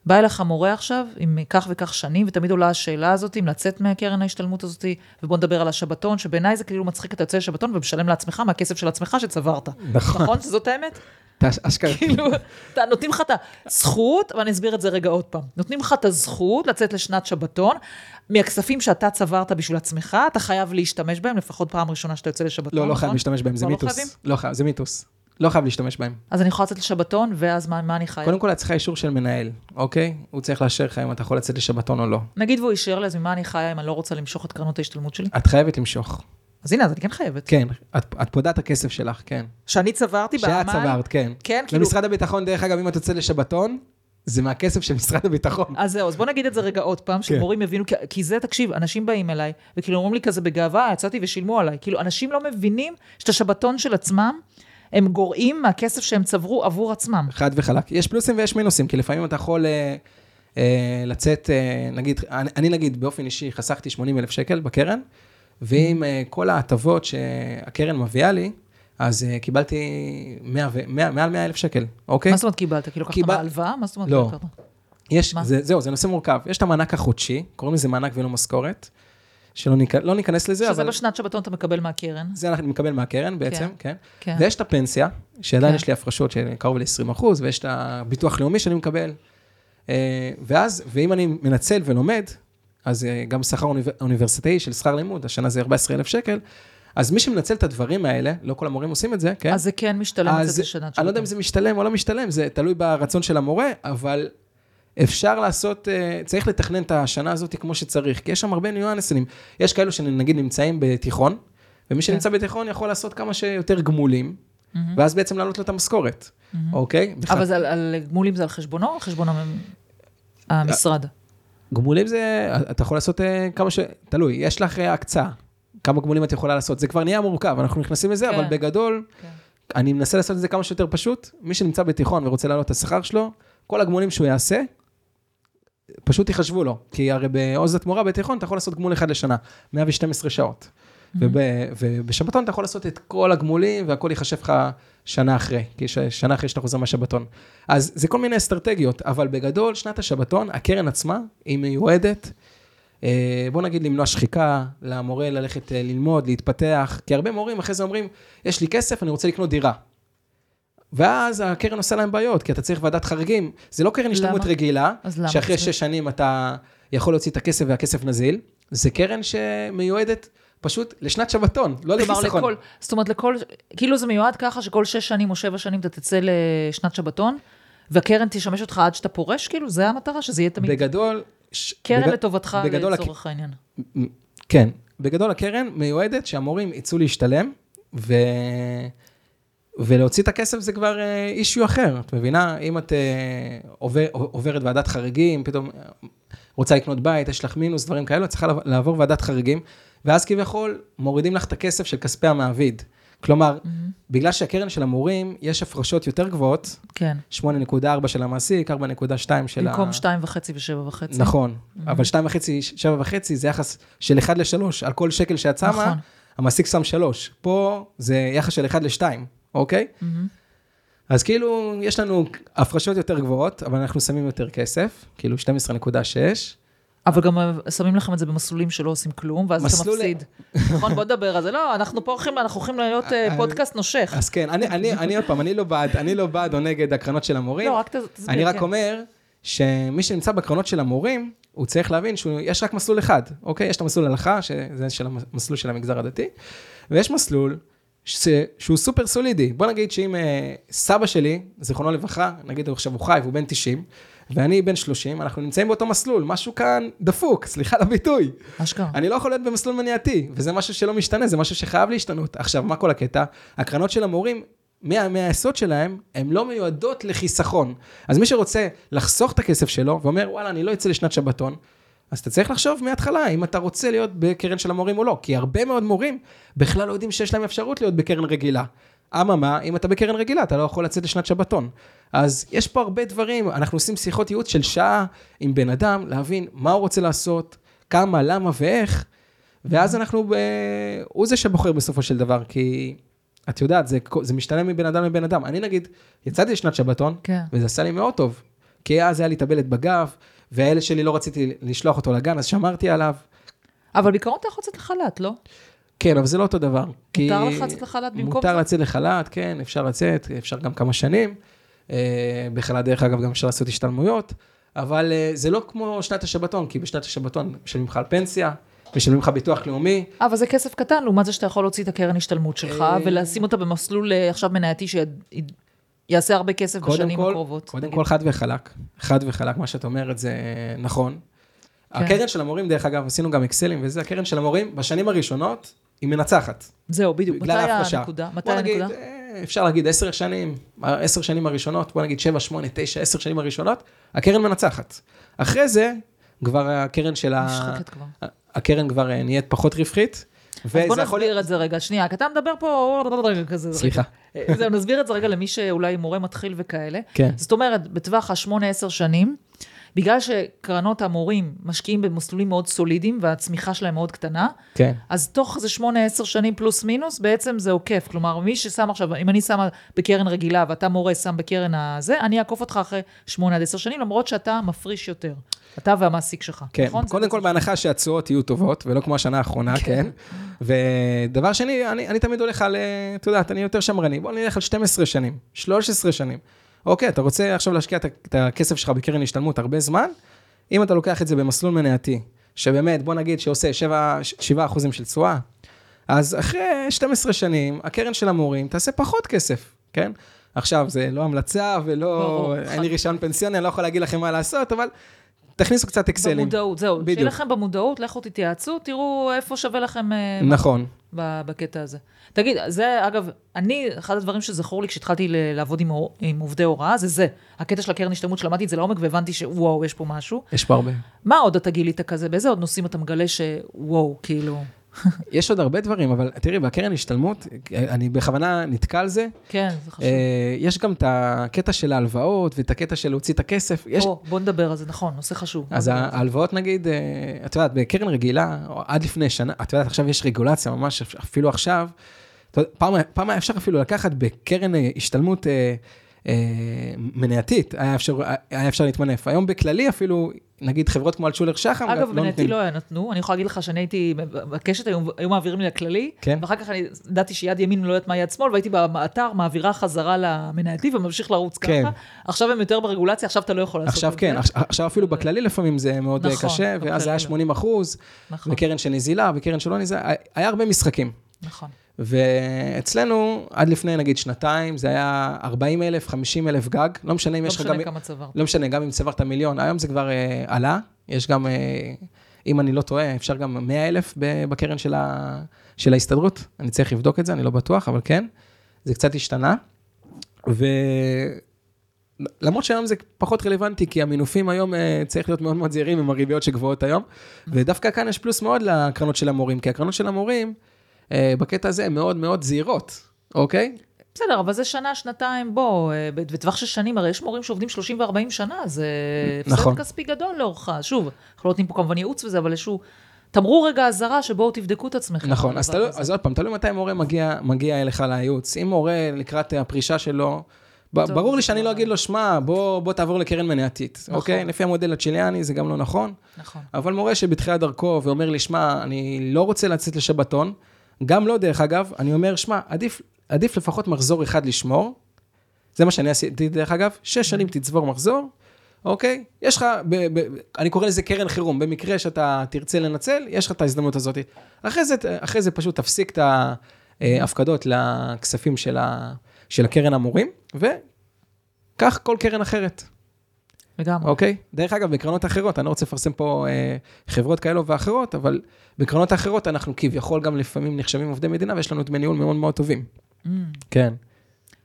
בא אליך מורה עכשיו עם כך וכך שנים, ותמיד עולה השאלה הזאת, אם לצאת מהקרן ההשתלמות הזאת, ובוא נדבר על השבתון, שבעיניי זה כאילו מצחיק, אתה יוצא לשבתון ומשלם לעצמך מהכסף של עצמך שצברת. נכון. נכון שזאת האמת? אשכרה, כאילו, אתה, נותנים לך את הזכות, ואני אסביר את זה רגע עוד פעם. נותנים לך את הזכות לצאת לשנת שבתון, מהכספים שאתה צברת בשביל עצמך, אתה חייב להשתמש בהם, לפחות פעם ראשונה שאתה יוצא לשבתון, לא, לא נכון? חייב להשתמש בהם, זה לא מיתוס. לא חייב, זה מיתוס. לא חייב להשתמש בהם. אז אני יכולה לצאת לשבתון, ואז מה, מה אני חייב? קודם כל, את צריכה אישור של מנהל, אוקיי? הוא צריך לאשר לך אם אתה יכול לצאת לשבתון או לא. נגיד והוא אישר לי, אז ממה אני חיה אם אני לא רוצה למשוך את קרנות ההשתלמות שלי? את חייבת למשוך. אז הנה, אז אני כן חייבת. כן, את, את פודה את הכסף שלך, כן. שאני צברתי שאת פעמיים. צברת, כן. כן, כאילו... למשרד הביטחון, דרך אגב, אם את יוצאת לשבתון, זה מהכסף של משרד הביטחון. אז זהו, אז בוא נגיד את זה רגע עוד פעם, שמורים יבינו, כי- כי זה, תקשיב, אנשים באים אליי, וכאילו אומרים לי כזה בגאווה, יצאתי ושילמו עליי. כאילו, אנשים לא מבינים שאת השבתון של עצמם, הם גורעים מהכסף שהם צברו עבור עצמם. חד וחלק. יש פלוסים ויש מינוסים, כי לפעמים אתה יכול אה, אה, לצאת, אה, נגיד, אני, אני נגיד באופן אישי חסכתי 80 אלף שקל בקרן, ועם אה, כל ההטבות שהקרן מביאה לי, אז אה, קיבלתי 100, ו- 100, מעל 100 אלף שקל, אוקיי? מה זאת אומרת קיבלת? כאילו, לקחת קיבל- מההלוואה? מה זאת אומרת? לא. יש? זה, זהו, זה נושא מורכב. יש את המענק החודשי, קוראים לזה מענק ולא משכורת, שלא ניכ... לא ניכנס לזה, שזה אבל בשנת שבתון אתה מקבל מהקרן. זה אנחנו מקבל מהקרן בעצם, כן. כן. ויש את הפנסיה, שעדיין כן. יש לי הפרשות של קרוב ל-20 אחוז, ויש את הביטוח לאומי שאני מקבל. אה, ואז, ואם אני מנצל ולומד, אז אה, גם שכר אוניב- אוניברסיטאי של שכר לימוד, השנה זה 14,000 שקל, אז מי שמנצל את הדברים האלה, לא כל המורים עושים את זה, כן? אז זה כן משתלם אז לצאת לשנת אני לא יודע אם זה משתלם או לא משתלם, זה תלוי ברצון של המורה, אבל אפשר לעשות, אה, צריך לתכנן את השנה הזאת כמו שצריך, כי יש שם הרבה ניואנסים. יש כאלו שנגיד נמצאים בתיכון, ומי שנמצא בתיכון יכול לעשות כמה שיותר גמולים, ואז בעצם להעלות לו את המשכורת, אוקיי? אבל זה על- על גמולים זה על חשבונו או על חשבון המ- המשרד? גמולים זה, אתה יכול לעשות אה, כמה ש... תלוי, יש לך אה, הקצאה, כמה גמולים את יכולה לעשות, זה כבר נהיה מורכב, אנחנו נכנסים לזה, כן. אבל בגדול, כן. אני מנסה לעשות את זה כמה שיותר פשוט, מי שנמצא בתיכון ורוצה להעלות את השכר שלו, כל הגמולים שהוא יעשה, פשוט יחשבו לו, כי הרי בעוז התמורה בתיכון אתה יכול לעשות גמול אחד לשנה, 112 שעות. וב, ובשבתון אתה יכול לעשות את כל הגמולים והכל ייחשב לך שנה אחרי, כי ש- שנה אחרי שאתה חוזר מהשבתון. אז זה כל מיני אסטרטגיות, אבל בגדול, שנת השבתון, הקרן עצמה, היא מיועדת, אה, בוא נגיד למנוע שחיקה, למורה ללכת אה, ללמוד, להתפתח, כי הרבה מורים אחרי זה אומרים, יש לי כסף, אני רוצה לקנות דירה. ואז הקרן עושה להם בעיות, כי אתה צריך ועדת חריגים. זה לא קרן השתלמות? רגילה? שאחרי שש שנים אתה יכול להוציא את הכסף והכסף נזיל. זה קרן שמיועדת פשוט לשנת שבתון, לא לחיסכון. לכל, זאת אומרת, לכל, כאילו זה מיועד ככה שכל שש שנים או שבע שנים אתה תצא לשנת שבתון, והקרן תשמש אותך עד שאתה פורש, כאילו, זה המטרה, שזה יהיה תמיד בגדול... ש- קרן בג- לטובתך בגדול הק- לצורך העניין. כן, בגדול הקרן מיועדת שהמורים יצאו להשתלם, ו... ולהוציא את הכסף זה כבר אישיו אחר, את מבינה? אם את uh, עובר, עוברת ועדת חריגים, פתאום אה, רוצה לקנות בית, יש לך מינוס, דברים כאלו, את צריכה לעבור- ועדת חריגים, ואז כביכול מורידים לך את הכסף של כספי המעביד. כלומר, בגלל שהקרן של המורים, יש הפרשות יותר גבוהות, כן. 8.4 של המעסיק, 4.2 של ה... במקום שתיים וחצי ושבע וחצי. נכון, אבל שתיים וחצי, שבע וחצי, זה יחס של אחד לשלוש, על כל שקל שאת שמה, נכון. המעסיק שם שלוש. פה זה יחס של אחד לשתיים, אוקיי? אז כאילו, יש לנו הפרשות יותר גבוהות, אבל אנחנו שמים יותר כסף, כאילו 12.6. אבל גם שמים לכם את זה במסלולים שלא עושים כלום, ואז אתה מסלול- מפסיד. נכון, בוא נדבר על זה. לא, אנחנו פה הולכים, אנחנו הולכים להיות אה, אה, פודקאסט נושך. אז כן, אני, אני, אני עוד פעם, אני לא בעד, אני לא בעד או נגד הקרנות של המורים. לא, רק תסביר, אני רק כן. אומר שמי שנמצא בקרנות של המורים, הוא צריך להבין שיש רק מסלול אחד, אוקיי? יש את המסלול הלכה, שזה של המסלול של המגזר הדתי, ויש מסלול ש... שהוא סופר סולידי. בוא נגיד שאם אה, סבא שלי, זיכרונו לברכה, נגיד הוא עכשיו הוא חי והוא בן 90, ואני בן 30, אנחנו נמצאים באותו מסלול, משהו כאן דפוק, סליחה על הביטוי. אשכרה. אני לא יכול להיות במסלול מניעתי, וזה משהו שלא משתנה, זה משהו שחייב להשתנות. עכשיו, מה כל הקטע? הקרנות של המורים, מה- מהיסוד שלהם, הן לא מיועדות לחיסכון. אז מי שרוצה לחסוך את הכסף שלו, ואומר, וואלה, אני לא אצא לשנת שבתון, אז אתה צריך לחשוב מההתחלה, אם אתה רוצה להיות בקרן של המורים או לא. כי הרבה מאוד מורים בכלל לא יודעים שיש להם אפשרות להיות בקרן רגילה. אממה, אם אתה בקרן רגילה, אתה לא יכול לצאת לשנת שבתון. אז יש פה הרבה דברים, אנחנו עושים שיחות ייעוץ של שעה עם בן אדם, להבין מה הוא רוצה לעשות, כמה, למה ואיך, ואז אנחנו, ב... הוא זה שבוחר בסופו של דבר, כי את יודעת, זה, זה משתנה מבן אדם לבן אדם. אני נגיד, יצאתי לשנת שבתון, כן. וזה עשה לי מאוד טוב, כי אז היה לי טבלת בגב, והילד שלי לא רציתי לשלוח אותו לגן, אז שמרתי עליו. אבל בעיקרון אתה יכול לצאת לחל"ת, לא? כן, אבל זה לא אותו דבר. מותר לך לצאת לחל"ת במקום מותר זה? לצאת לחל"ת, כן, אפשר לצאת, אפשר גם כמה שנים. אה, בחל"ת, דרך אגב, גם אפשר לעשות השתלמויות, אבל אה, זה לא כמו שנת השבתון, כי בשנת השבתון משלמים לך על פנסיה, משלמים לך ביטוח לאומי. אה, אבל זה כסף קטן, לעומת זה שאתה יכול להוציא את הקרן השתלמות שלך, ולשים אותה במסלול עכשיו מנייתי שיעשה הרבה כסף בשנים כל, הקרובות. קודם נגיד. כל חד וחלק, חד וחלק, מה שאת אומרת זה נכון. כן. הקרן של המורים, דרך אגב, עשינו גם אקסלים וזה, הקרן של המורים, בשנים הראשונות, היא מנצחת. זהו, בדיוק. מתי ההפרשה. הנקודה? מתי בוא נגיד, הנקודה? אה, אפשר להגיד עשר שנים, עשר שנים הראשונות, בוא נגיד שבע, שמונה, תשע, עשר שנים הראשונות, הקרן מנצחת. אחרי זה, כבר הקרן של ה... נשחקת כבר. הקרן כבר אה, נהיית פחות רווחית. אז בוא נסביר את זה רגע. שנייה, כי אתה מדבר פה רגע כזה. סליחה. אה, נסביר את זה רגע למי שאולי מורה מתחיל וכאלה. כן. זאת אומרת, בטווח ה-8-10 שנים, בגלל שקרנות המורים משקיעים במסלולים מאוד סולידיים והצמיחה שלהם מאוד קטנה, כן. אז תוך איזה 8-10 שנים פלוס מינוס, בעצם זה עוקף. כלומר, מי ששם עכשיו, אם אני שמה בקרן רגילה ואתה מורה שם בקרן הזה, אני אעקוף אותך אחרי 8 עד 10 שנים, למרות שאתה מפריש יותר. אתה והמעסיק שלך, כן, נכון? קודם בעצם- כל בהנחה שהתשואות יהיו טובות, ולא כמו השנה האחרונה, כן. ודבר שני, אני, אני תמיד הולך על, אה, את יודעת, אני יותר שמרני, בוא נלך על 12 שנים, 13 שנים. אוקיי, אתה רוצה עכשיו להשקיע את הכסף שלך בקרן השתלמות הרבה זמן, אם אתה לוקח את זה במסלול מנייתי, שבאמת, בוא נגיד שעושה 7, 7 אחוזים של תשואה, אז אחרי 12 שנים, הקרן של המורים תעשה פחות כסף, כן? עכשיו, זה לא המלצה ולא, ברור, אין לי רישיון פנסיוני, אני לא יכול להגיד לכם מה לעשות, אבל תכניסו קצת אקסלים. במודעות, זהו. שיהיה בדיוק. לכם במודעות, לכו תתייעצו, תראו איפה שווה לכם אה, נכון. ב- בקטע הזה. תגיד, זה אגב, אני, אחד הדברים שזכור לי כשהתחלתי ל- לעבוד עם, עם עובדי הוראה, זה זה. הקטע של הקרן השתלמות, שלמדתי את זה לעומק והבנתי שוואו, יש פה משהו. יש פה הרבה. מה עוד אתה גילית כזה? באיזה עוד נושאים אתה מגלה שוואו, כאילו... יש עוד הרבה דברים, אבל תראי, בקרן השתלמות, אני בכוונה נתקע על זה. כן, זה חשוב. אה, יש גם את הקטע של ההלוואות ואת הקטע של להוציא את הכסף. יש... בוא, בוא נדבר על זה, נכון, נושא חשוב. אז. ההלוואות נגיד, אה, את יודעת, בקרן רגילה, או עד לפני שנה, את יודעת, עכשיו יש רגולציה ממש, אפילו עכשיו, פעם, פעם היה אפשר אפילו לקחת בקרן השתלמות אה, מנייתית, היה אפשר, היה אפשר להתמנף. היום בכללי אפילו, נגיד חברות כמו אלטשולר שחם, אגב, לא בנטי. לא נתנו, אני יכולה להגיד לך שאני הייתי מבקשת, היו, היו מעבירים לי לכללי, כן. ואחר כך אני ידעתי שיד ימין לא יודעת מה יד שמאל, והייתי באתר מעבירה חזרה למנייתי וממשיך לרוץ כן. ככה. עכשיו הם יותר ברגולציה, עכשיו אתה לא יכול לעשות עכשיו את כן, זה. עכשיו- עכשיו אפילו בכללי לפעמים זה מאוד אה, נכון, קשה, ואז היה בכללי לא. 80 אחוז, נכון, וקרן של נזילה, וקרן שלא נזילה, היה הרבה משחקים. נכון. ואצלנו, עד לפני נגיד שנתיים, זה היה 40 אלף, 50 אלף גג, לא משנה אם לא יש לך גם... משנה כמה צברת. לא משנה, גם אם צברת מיליון, היום זה כבר אה, עלה, יש גם, אה, אם אני לא טועה, אפשר גם 100 אלף בקרן של, ה, של ההסתדרות, אני צריך לבדוק את זה, אני לא בטוח, אבל כן, זה קצת השתנה. ולמרות שהיום זה פחות רלוונטי, כי המינופים היום אה, צריך להיות מאוד מאוד זהירים עם הריביות שגבוהות היום, ודווקא כאן יש פלוס מאוד לקרנות של המורים, כי הקרנות של המורים, בקטע הזה הן מאוד מאוד זהירות, אוקיי? בסדר, אבל זה שנה, שנתיים, בוא, אה, בטווח של שנים, הרי יש מורים שעובדים 30 ו-40 שנה, זה נכון. הפסד כספי גדול לאורך. שוב, אנחנו לא נותנים פה כמובן ייעוץ וזה, אבל איזשהו תמרור רגע אזהרה שבואו תבדקו את עצמכם. נכון, אז, הזה. אז עוד פעם, תלוי מתי מורה מגיע, מגיע אליך לייעוץ. אם מורה לקראת הפרישה שלו, טוב, ברור לי שאני לא אגיד לו, שמע, בוא, בוא תעבור לקרן מניעתית, נכון. אוקיי? לפי המודל הצ'יליאני זה גם לא נכון. נכון. אבל מורה שבתחילת דרכו ואומר לי, שמע, אני לא רוצה לצאת לשבתון, גם לא, דרך אגב, אני אומר, שמע, עדיף, עדיף לפחות מחזור אחד לשמור. זה מה שאני עשיתי, דרך אגב, שש שנים תצבור מחזור, אוקיי? יש לך, ב, ב, אני קורא לזה קרן חירום, במקרה שאתה תרצה לנצל, יש לך את ההזדמנות הזאת. אחרי זה, אחרי זה פשוט תפסיק את, ה, אה, הפקדות לכספים של, ה, של הקרן המורים, וכך כל קרן אחרת, לגמרי. אוקיי? דרך אגב, בקרנות אחרות, אני לא רוצה לפרסם פה אה, חברות כאלו ואחרות, אבל בקרנות האחרות אנחנו כביכול גם לפעמים נחשבים עובדי מדינה, ויש לנו דמי ניהול מאוד מאוד טובים. Mm. כן.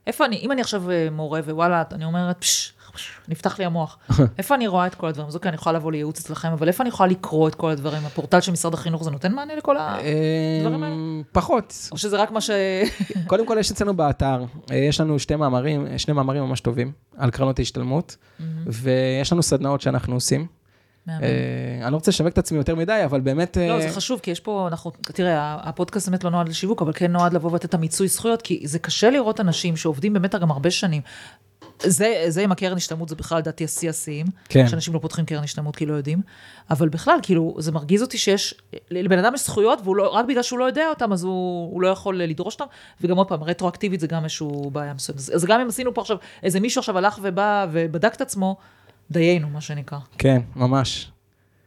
איפה אני, אם אני עכשיו אה, מורה, ווואלה, אני אומרת, פש, פש, נפתח לי המוח. איפה אני רואה את כל הדברים? אז אוקיי, אני יכולה לבוא לייעוץ אצלכם, אבל איפה אני יכולה לקרוא את כל הדברים? הפורטל של משרד החינוך, זה נותן מענה לכל ה... הדברים האלה? אה, פחות. או שזה רק מה ש... קודם כל, יש אצלנו באתר, אה, יש לנו שתי מאמרים, שני מאמרים ממש טובים על קרנות ההשתלמות, ויש לנו סדנאות שאנחנו עושים. אה, אני לא רוצה לשווק את עצמי יותר מדי, אבל באמת... לא, אה, זה חשוב, כי יש פה, אנחנו, תראה, הפודקאסט באמת לא נועד לשיווק, אבל כן נועד לבוא ולתת את המיצוי זכויות, כי זה קשה לראות אנשים שעובדים באמת גם הרבה שנים. זה, זה עם הקרן השתלמות, זה בכלל לדעתי השיא השיאים. כן. שאנשים לא פותחים קרן השתלמות כי לא יודעים. אבל בכלל, כאילו, זה מרגיז אותי שיש, לבן אדם יש זכויות, ורק בגלל שהוא לא יודע אותם, אז הוא, הוא לא יכול לדרוש אותם. וגם עוד פעם, רטרואקטיבית זה גם איזשהו בעיה מסוימת. אז גם אם עשינו פה עכשיו, איזה מישהו עכשיו הלך ובא ובדק את עצמו, דיינו, מה שנקרא. כן, ממש.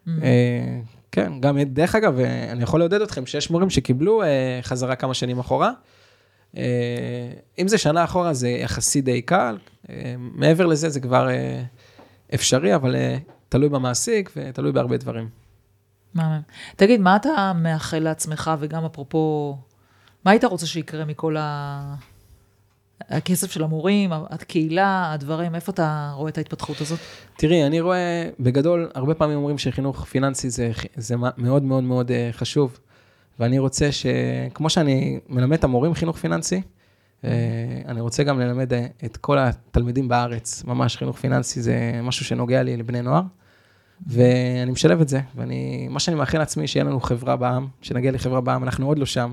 אה, כן, גם, דרך אגב, אה, אני יכול לעודד אתכם שיש מורים שקיבלו אה, חזרה כמה שנים אחורה. אה, אם זה שנה אחורה, זה יחסית די קל. אה, מעבר לזה, זה כבר אה, אפשרי, אבל אה, תלוי במעסיק ותלוי בהרבה דברים. מהמם. תגיד, מה אתה מאחל לעצמך, וגם אפרופו, מה היית רוצה שיקרה מכל ה... הכסף של המורים, הקהילה, הדברים, איפה אתה רואה את ההתפתחות הזאת? תראי, אני רואה, בגדול, הרבה פעמים אומרים שחינוך פיננסי זה, זה מאוד מאוד מאוד חשוב, ואני רוצה שכמו שאני מלמד את המורים חינוך פיננסי, אני רוצה גם ללמד אה, את כל התלמידים בארץ, ממש חינוך פיננסי זה משהו שנוגע לי לבני נוער, ואני משלב את זה, ואני, מה שאני מאחל לעצמי, שיהיה לנו חברה בעם, שנגיע לחברה בעם, אנחנו עוד לא שם,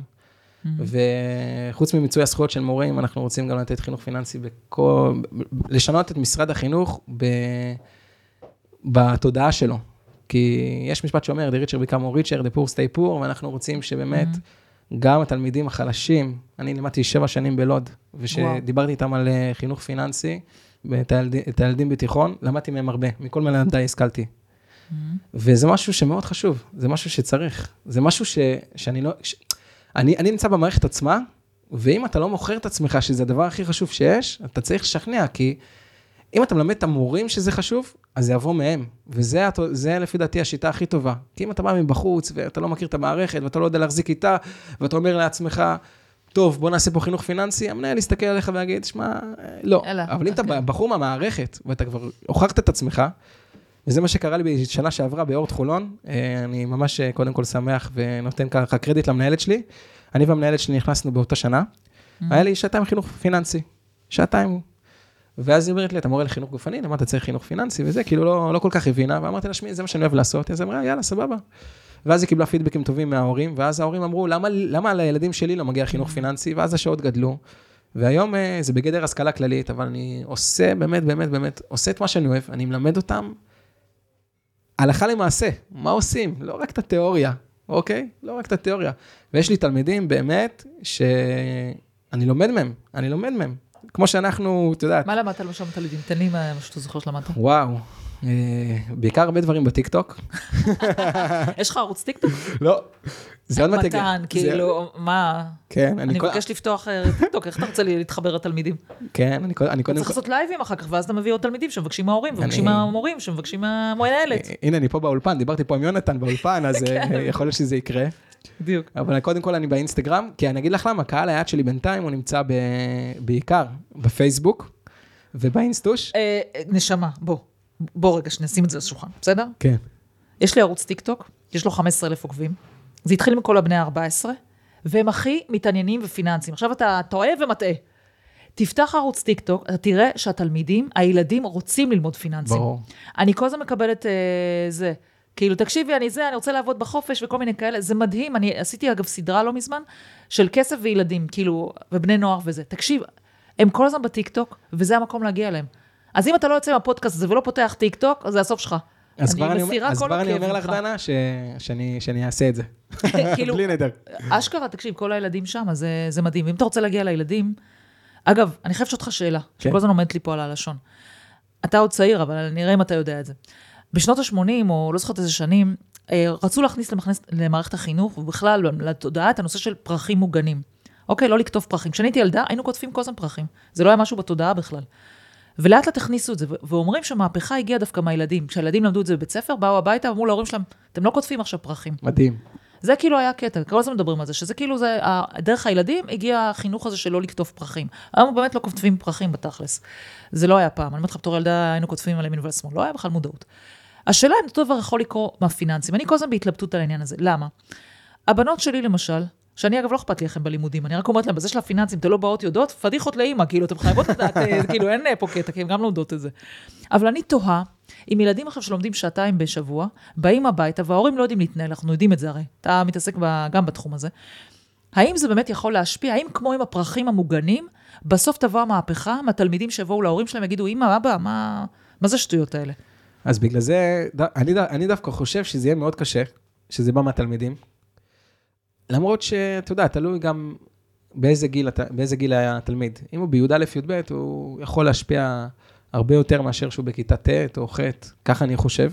וחוץ ממיצוי הזכויות של מורים, אנחנו רוצים גם לתת חינוך פיננסי בכל, לשנות את משרד החינוך ב, בתודעה שלו. כי יש משפט שאומר, the richer become more richer, the poor stay poor, ואנחנו רוצים שבאמת גם התלמידים החלשים, אני לימדתי שבע שנים בלוד, ושדיברתי איתם על אה, חינוך פיננסי, הילד, את הילדים בתיכון, למדתי מהם הרבה, מכל מלמדיי השכלתי. וזה משהו שמאוד חשוב, זה משהו שצריך, זה משהו ש, שאני לא, ש, אני, אני נמצא במערכת עצמה, ואם אתה לא מוכר את עצמך, שזה הדבר הכי חשוב שיש, אתה צריך לשכנע, כי אם אתה מלמד את המורים שזה חשוב, אז זה יבוא מהם. וזה זה לפי דעתי השיטה הכי טובה. כי אם אתה בא מבחוץ, ואתה לא מכיר את המערכת, ואתה לא יודע להחזיק איתה, ואתה אומר לעצמך, טוב, בוא נעשה פה חינוך פיננסי, המנהל יסתכל עליך ויגיד, שמע, אה, לא. אלא, אבל אם אתה אוקיי. בחור מהמערכת, ואתה כבר הוכחת את עצמך, וזה מה שקרה לי בשנה שעברה באורט חולון, אה, אני ממש אה, קודם כל שמח ונותן ככה קרדיט למנהלת שלי. אני והמנהלת שלי נכנסנו באותה שנה, היה לי שעתיים חינוך פיננסי, שעתיים. ואז היא אומרת לי, אתה מורה לחינוך גופני, למה אתה צריך חינוך פיננסי וזה, כאילו לא, לא כל כך הבינה, ואמרתי לה, שמי, זה מה שאני אוהב לעשות, אז אמרה, יאללה, סבבה. ואז היא קיבלה פידבקים טובים מההורים, ואז ההורים אמרו, למה, למה לילדים שלי לא מגיע חינוך פיננסי, ואז השעות גדלו. והיום אה, זה בגדר השכלה כללית, אבל אני עושה, באמת, באמת, באמת, עושה את מה שאני אוהב, אני מלמד אותם הלכה למעשה, מה עושים? לא רק את התיאוריה, אוקיי? לא רק את התיאוריה. ויש לי תלמידים באמת שאני לומד מהם, אני לומד מהם. כמו שאנחנו, את יודעת, מה למדת למשל תלמידים? תן לי מה שאתה זוכר שלמדת. וואו, אה, בעיקר הרבה דברים בטיקטוק. יש לך ערוץ טיקטוק? לא, זה עוד מעט. מתן, כאילו, מה? כן, אני כל- מבקש לפתוח אה, טיקטוק, איך אתה רוצה להתחבר לתלמידים? כן, אני קודם- אני קודם צריך. לעשות לייבים אחר כך, ואז אתה מביא עוד תלמידים שמבקשים מההורים, ומבקשים אני- מהמורים, שמבקשים מהמנהלת. הנה, אני פה באולפן, דיברתי פה עם יונתן באולפן, אז כן. אה, יכול להיות שזה יקרה. בדיוק. אבל קודם כל אני באינסטגרם, כי אני אגיד לך למה, קהל היעד שלי בינתיים הוא נמצא ב... בעיקר בפייסבוק ובאינסטוש. אה, נשמה, בוא. בוא רגע, שנשים את זה על השולחן, בסדר? כן. יש לי ערוץ טיקטוק, יש לו 15,000 עוקבים. זה התחיל עם כל הבני ה-14, והם הכי מתעניינים בפיננסים. עכשיו אתה טועה ומטעה. תפתח ערוץ טיקטוק, אתה תראה שהתלמידים, הילדים רוצים ללמוד פיננסים. ברור. אני כל הזמן מקבלת אה, זה. כאילו, תקשיבי, אני זה, אני רוצה לעבוד בחופש וכל מיני כאלה. זה מדהים. אני עשיתי, אגב, סדרה לא מזמן, של כסף וילדים, כאילו, ובני נוער וזה. תקשיב, הם כל הזמן בטיקטוק, וזה המקום להגיע אליהם. אז אם אתה לא יוצא מהפודקאסט הזה ולא פותח טיקטוק, זה הסוף שלך. אז כבר אני, אז כבר אני הכאב אומר לך. דנה, ש... שאני, שאני אעשה את זה. כאילו, בלי נדר. אשכרה, תקשיב, כל הילדים שם, זה, זה מדהים. ואם אתה רוצה להגיע לילדים, אגב, אני חייבת לשאול אותך שאלה, כן. שכל הזמן עומדת לי פה על הלשון. אתה עוד צעיר, אבל נראה אם אתה יודע את זה. בשנות ה-80, או לא זוכרת איזה שנים, אה, רצו להכניס למכנס, למערכת החינוך, ובכלל לתודעה, את הנושא של פרחים מוגנים. אוקיי, לא לקטוף פרחים. כשאני הייתי ילדה, היינו קוטפים כל הזמן פרחים. זה לא היה משהו בתודעה בכלל. ולאט לאט הכניסו את זה, ואומרים שהמהפכה הגיעה דווקא מהילדים. כשהילדים למדו את זה בבית ספר, באו הביתה, אמרו להורים שלהם, אתם לא קוטפים עכשיו פרחים. מדהים. זה כאילו היה קטע, כל הזמן מדברים על זה, שזה כאילו, זה, דרך הילדים הגיע החינוך הזה של לא לקטוף פרחים. היום באמת לא קוטפים פרחים בתכלס. זה לא היה פעם, אני אומרת לך, בתור ילדה היינו קוטפים על ימין ועל שמאל, לא היה בכלל מודעות. השאלה אם אותו דבר יכול לקרות מהפיננסים, אני כל הזמן בהתלבטות על העניין הזה, למה? הבנות שלי למשל, שאני אגב לא אכפת לי איך בלימודים, אני רק אומרת להם, בזה של הפיננסים, אתן לא באות יודעות, פדיחות לאימא, כאילו, אתן חייבות לדעת, אה, כאילו, אין אה, פה קטע, כי הן גם לומדות את זה. אבל אני תוהה, אם ילדים עכשיו שלומדים שעתיים בשבוע, באים הביתה, וההורים לא יודעים להתנהל, אנחנו יודעים את זה הרי, אתה מתעסק ב, גם בתחום הזה. האם זה באמת יכול להשפיע? האם כמו עם הפרחים המוגנים, בסוף תבוא המהפכה מהתלמידים שיבואו להורים שלהם ויגידו, אמא, אבא, מה, מה זה השטויות האלה? אז בגלל זה, אני, אני דווקא חושב שזה יהיה מאוד קשה, שזה בא מהתלמידים. למרות שאתה יודע, תלוי גם באיזה גיל, באיזה גיל היה התלמיד. אם הוא בי"א, י"ב, הוא יכול להשפיע הרבה יותר מאשר שהוא בכיתה ט' או ח', ככה אני חושב.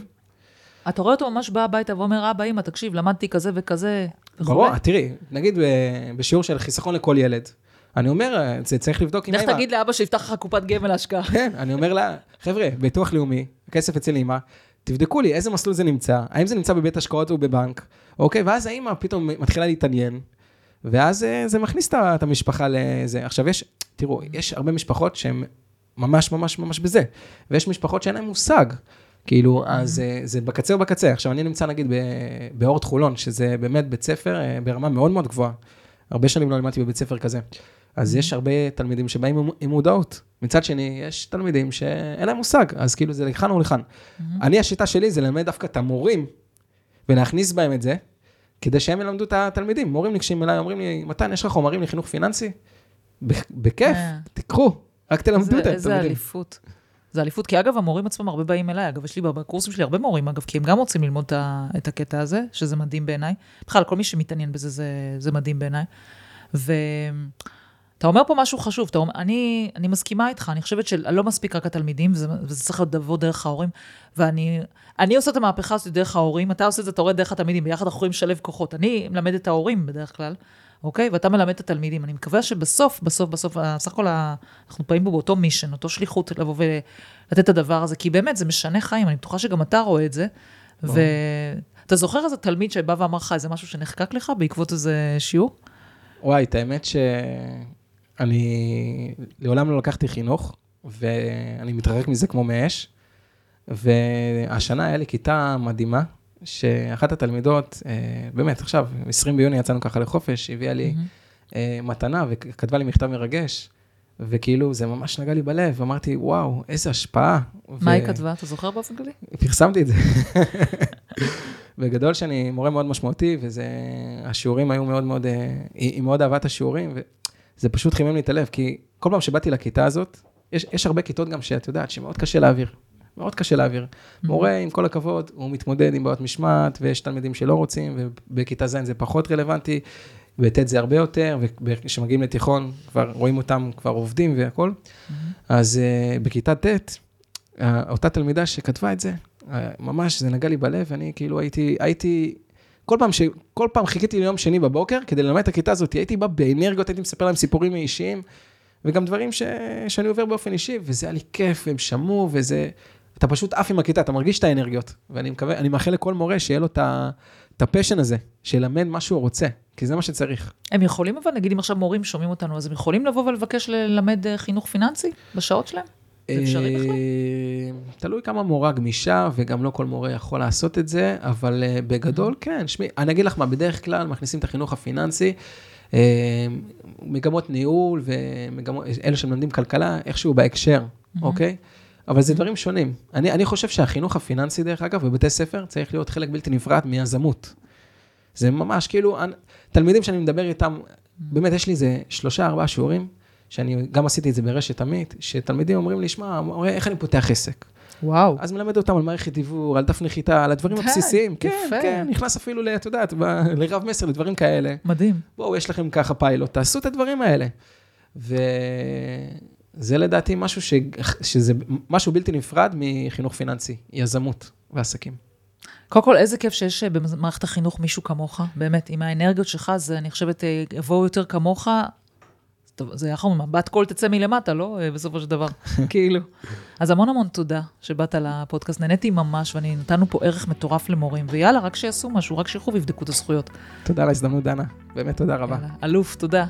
אתה רואה אותו ממש בא הביתה ואומר, אבא, אמא, תקשיב, למדתי כזה וכזה. ברור, תראי, נגיד ב- בשיעור של חיסכון לכל ילד, אני אומר, זה צריך לבדוק עם לך האמא. תגיד לאבא שיפתח לך קופת גמל להשקעה. כן, אני אומר לה, חבר'ה, ביטוח לאומי, כסף אצל אמא, תבדקו לי איזה מסלול זה נמצא, האם זה נמצא בבית השקעות או בבנק, אוקיי? ואז האמא פתאום מתחילה להתעניין, ואז אה, זה מכניס את המשפחה לזה. עכשיו יש, תראו, יש הרבה משפחות שהן ממש ממש ממש בזה, ויש משפחות שאין להן מושג. כאילו, אז אה, זה בקצה ובקצה. עכשיו, אני נמצא נגיד באורט חולון, שזה באמת בית ספר אה, ברמה מאוד מאוד גבוהה. הרבה שנים לא לימדתי בבית ספר כזה. אז יש הרבה תלמידים שבאים עם- עם מודעות. מצד שני, יש תלמידים שאין להם מושג, אז כאילו זה לכאן או לכאן. אני, השיטה שלי זה ללמד דווקא את המורים, ולהכניס בהם את זה, כדי שהם ילמדו את התלמידים. מורים ניגשים אליי, אומרים לי, מתן, יש לך חומרים לחינוך פיננסי? בכיף, אה. תיקחו, רק תלמדו את התלמידים. איזה אליפות. זה אליפות, כי אגב, המורים עצמם הרבה באים אליי. אגב, יש לי בקורסים שלי הרבה מורים, אגב, כי הם גם רוצים ללמוד את הקטע הזה, שזה מדהים בעיניי. בכלל, כל מי שמתעניין בזה, זה, זה מדהים בעיניי. ואתה אומר פה משהו חשוב, אתה אומר, אני, אני מסכימה איתך, אני חושבת שלא מספיק רק התלמידים, וזה, וזה צריך לבוא דרך ההורים. ואני אני עושה את המהפכה הזאת דרך ההורים, אתה עושה את זה, אתה רואה דרך התלמידים, ביחד אנחנו יכולים לשלב כוחות. אני מלמד את ההורים בדרך כלל, אוקיי? ואתה מלמד את התלמידים. אני מקווה שבסוף, בסוף, בסוף, סך הכל אנחנו באים פה באותו מישן, אותו שליחות לבוא ולתת את הדבר הזה, כי באמת, זה משנה חיים, אני בטוחה שגם אתה רואה את זה. ואתה זוכר איזה תלמיד שבא ואמר לך איזה משהו שנחקק לך בעקבות איזה שיעור? וואי, את האמת שאני לעולם לא לקחתי חינוך, ואני מתרחק מזה כמו מאש. והשנה היה לי כיתה מדהימה, שאחת התלמידות, אה, באמת, עכשיו, 20 ביוני יצאנו ככה לחופש, הביאה לי אה, מתנה וכתבה לי מכתב מרגש, וכאילו, זה ממש נגע לי בלב, ואמרתי, וואו, איזה השפעה. מה ו- היא כתבה? אתה זוכר באופן כללי? פרסמתי את זה. בגדול שאני מורה מאוד משמעותי, וזה, השיעורים היו מאוד מאוד, אה, היא היא מאוד אהבה את השיעורים, וזה פשוט חימם לי את הלב, כי כל פעם שבאתי לכיתה הזאת, יש, יש הרבה כיתות גם שאת יודעת, שמאוד קשה להעביר. מאוד קשה להעביר. מורה, עם כל הכבוד, הוא מתמודד עם בעיות משמעת, ויש תלמידים שלא רוצים, ובכיתה ז' זה פחות רלוונטי, בט' זה הרבה יותר, וכשמגיעים לתיכון, כבר רואים אותם כבר עובדים והכול. אז uh, בכיתה ט', uh, אותה תלמידה שכתבה את זה, uh, ממש, זה נגע לי בלב, ואני כאילו הייתי, הייתי, כל פעם, ש, כל פעם חיכיתי ליום שני בבוקר כדי ללמד את הכיתה הזאת, הייתי בא באנרגיות, הייתי מספר להם סיפורים אישיים, וגם דברים ש, שאני עובר באופן אישי, וזה היה לי כיף, והם שמעו, וזה, אתה פשוט עף עם הכיתה, אתה מרגיש את האנרגיות, ואני מקווה, אני מאחל לכל מורה שיהיה לו את ה passion הזה, שילמד מה שהוא רוצה, כי זה מה שצריך. הם יכולים אבל, נגיד אם עכשיו מורים שומעים אותנו, אז הם יכולים לבוא ולבקש ללמד אה, חינוך פיננסי בשעות שלהם? זה אפשרי בכלל? אה, תלוי כמה מורה גמישה, וגם לא כל מורה יכול לעשות את זה, אבל אה, בגדול, כן, שמי, אני אגיד לך מה, בדרך כלל מכניסים את החינוך הפיננסי, אה, מגמות ניהול ומגמות, אלה שמלמדים כלכלה, איכשהו בהקשר, אוקיי? אבל זה דברים שונים. אני, אני חושב שהחינוך הפיננסי, דרך אגב, בבתי ספר צריך להיות חלק בלתי נפרד מיזמות. זה ממש כאילו, אני- תלמידים שאני מדבר איתם, באמת, יש לי איזה שלושה, ארבעה שיעורים, שאני גם עשיתי את זה ברשת עמית, שתלמידים אומרים לי, שמע, איך אני פותח עסק? וואו. אז מלמד אותם על מערכת דיוור, על דף נחיתה, על הדברים די, הבסיסיים. כן, יפה. כן, נכנס אפילו, את יודעת, לרב מסר, לדברים כאלה. מדהים. בואו, יש לכם ככה פיילוט, תעשו את הדברים האלה. וזה לדעתי משהו ש... שזה משהו בלתי נפרד מחינוך פיננסי, יזמות ועסקים. קודם כל, איזה כיף שיש אה, במערכת החינוך מישהו כמוך, באמת, עם האנרגיות שלך, זה, אני חושבת, אה, יבואו יותר כמוך, זה להיות, בת קול תצא מלמטה, לא? אה, בסופו של דבר, כאילו. אז המון המון תודה שבאת לפודקאסט, נהניתי ממש, ואני נתנו פה ערך מטורף למורים, ויאללה, רק שיעשו משהו, רק שילכו ויבדקו את הזכויות. תודה על ההזדמנות, דנה. באמת תודה רבה. יאללה, אלוף, תודה.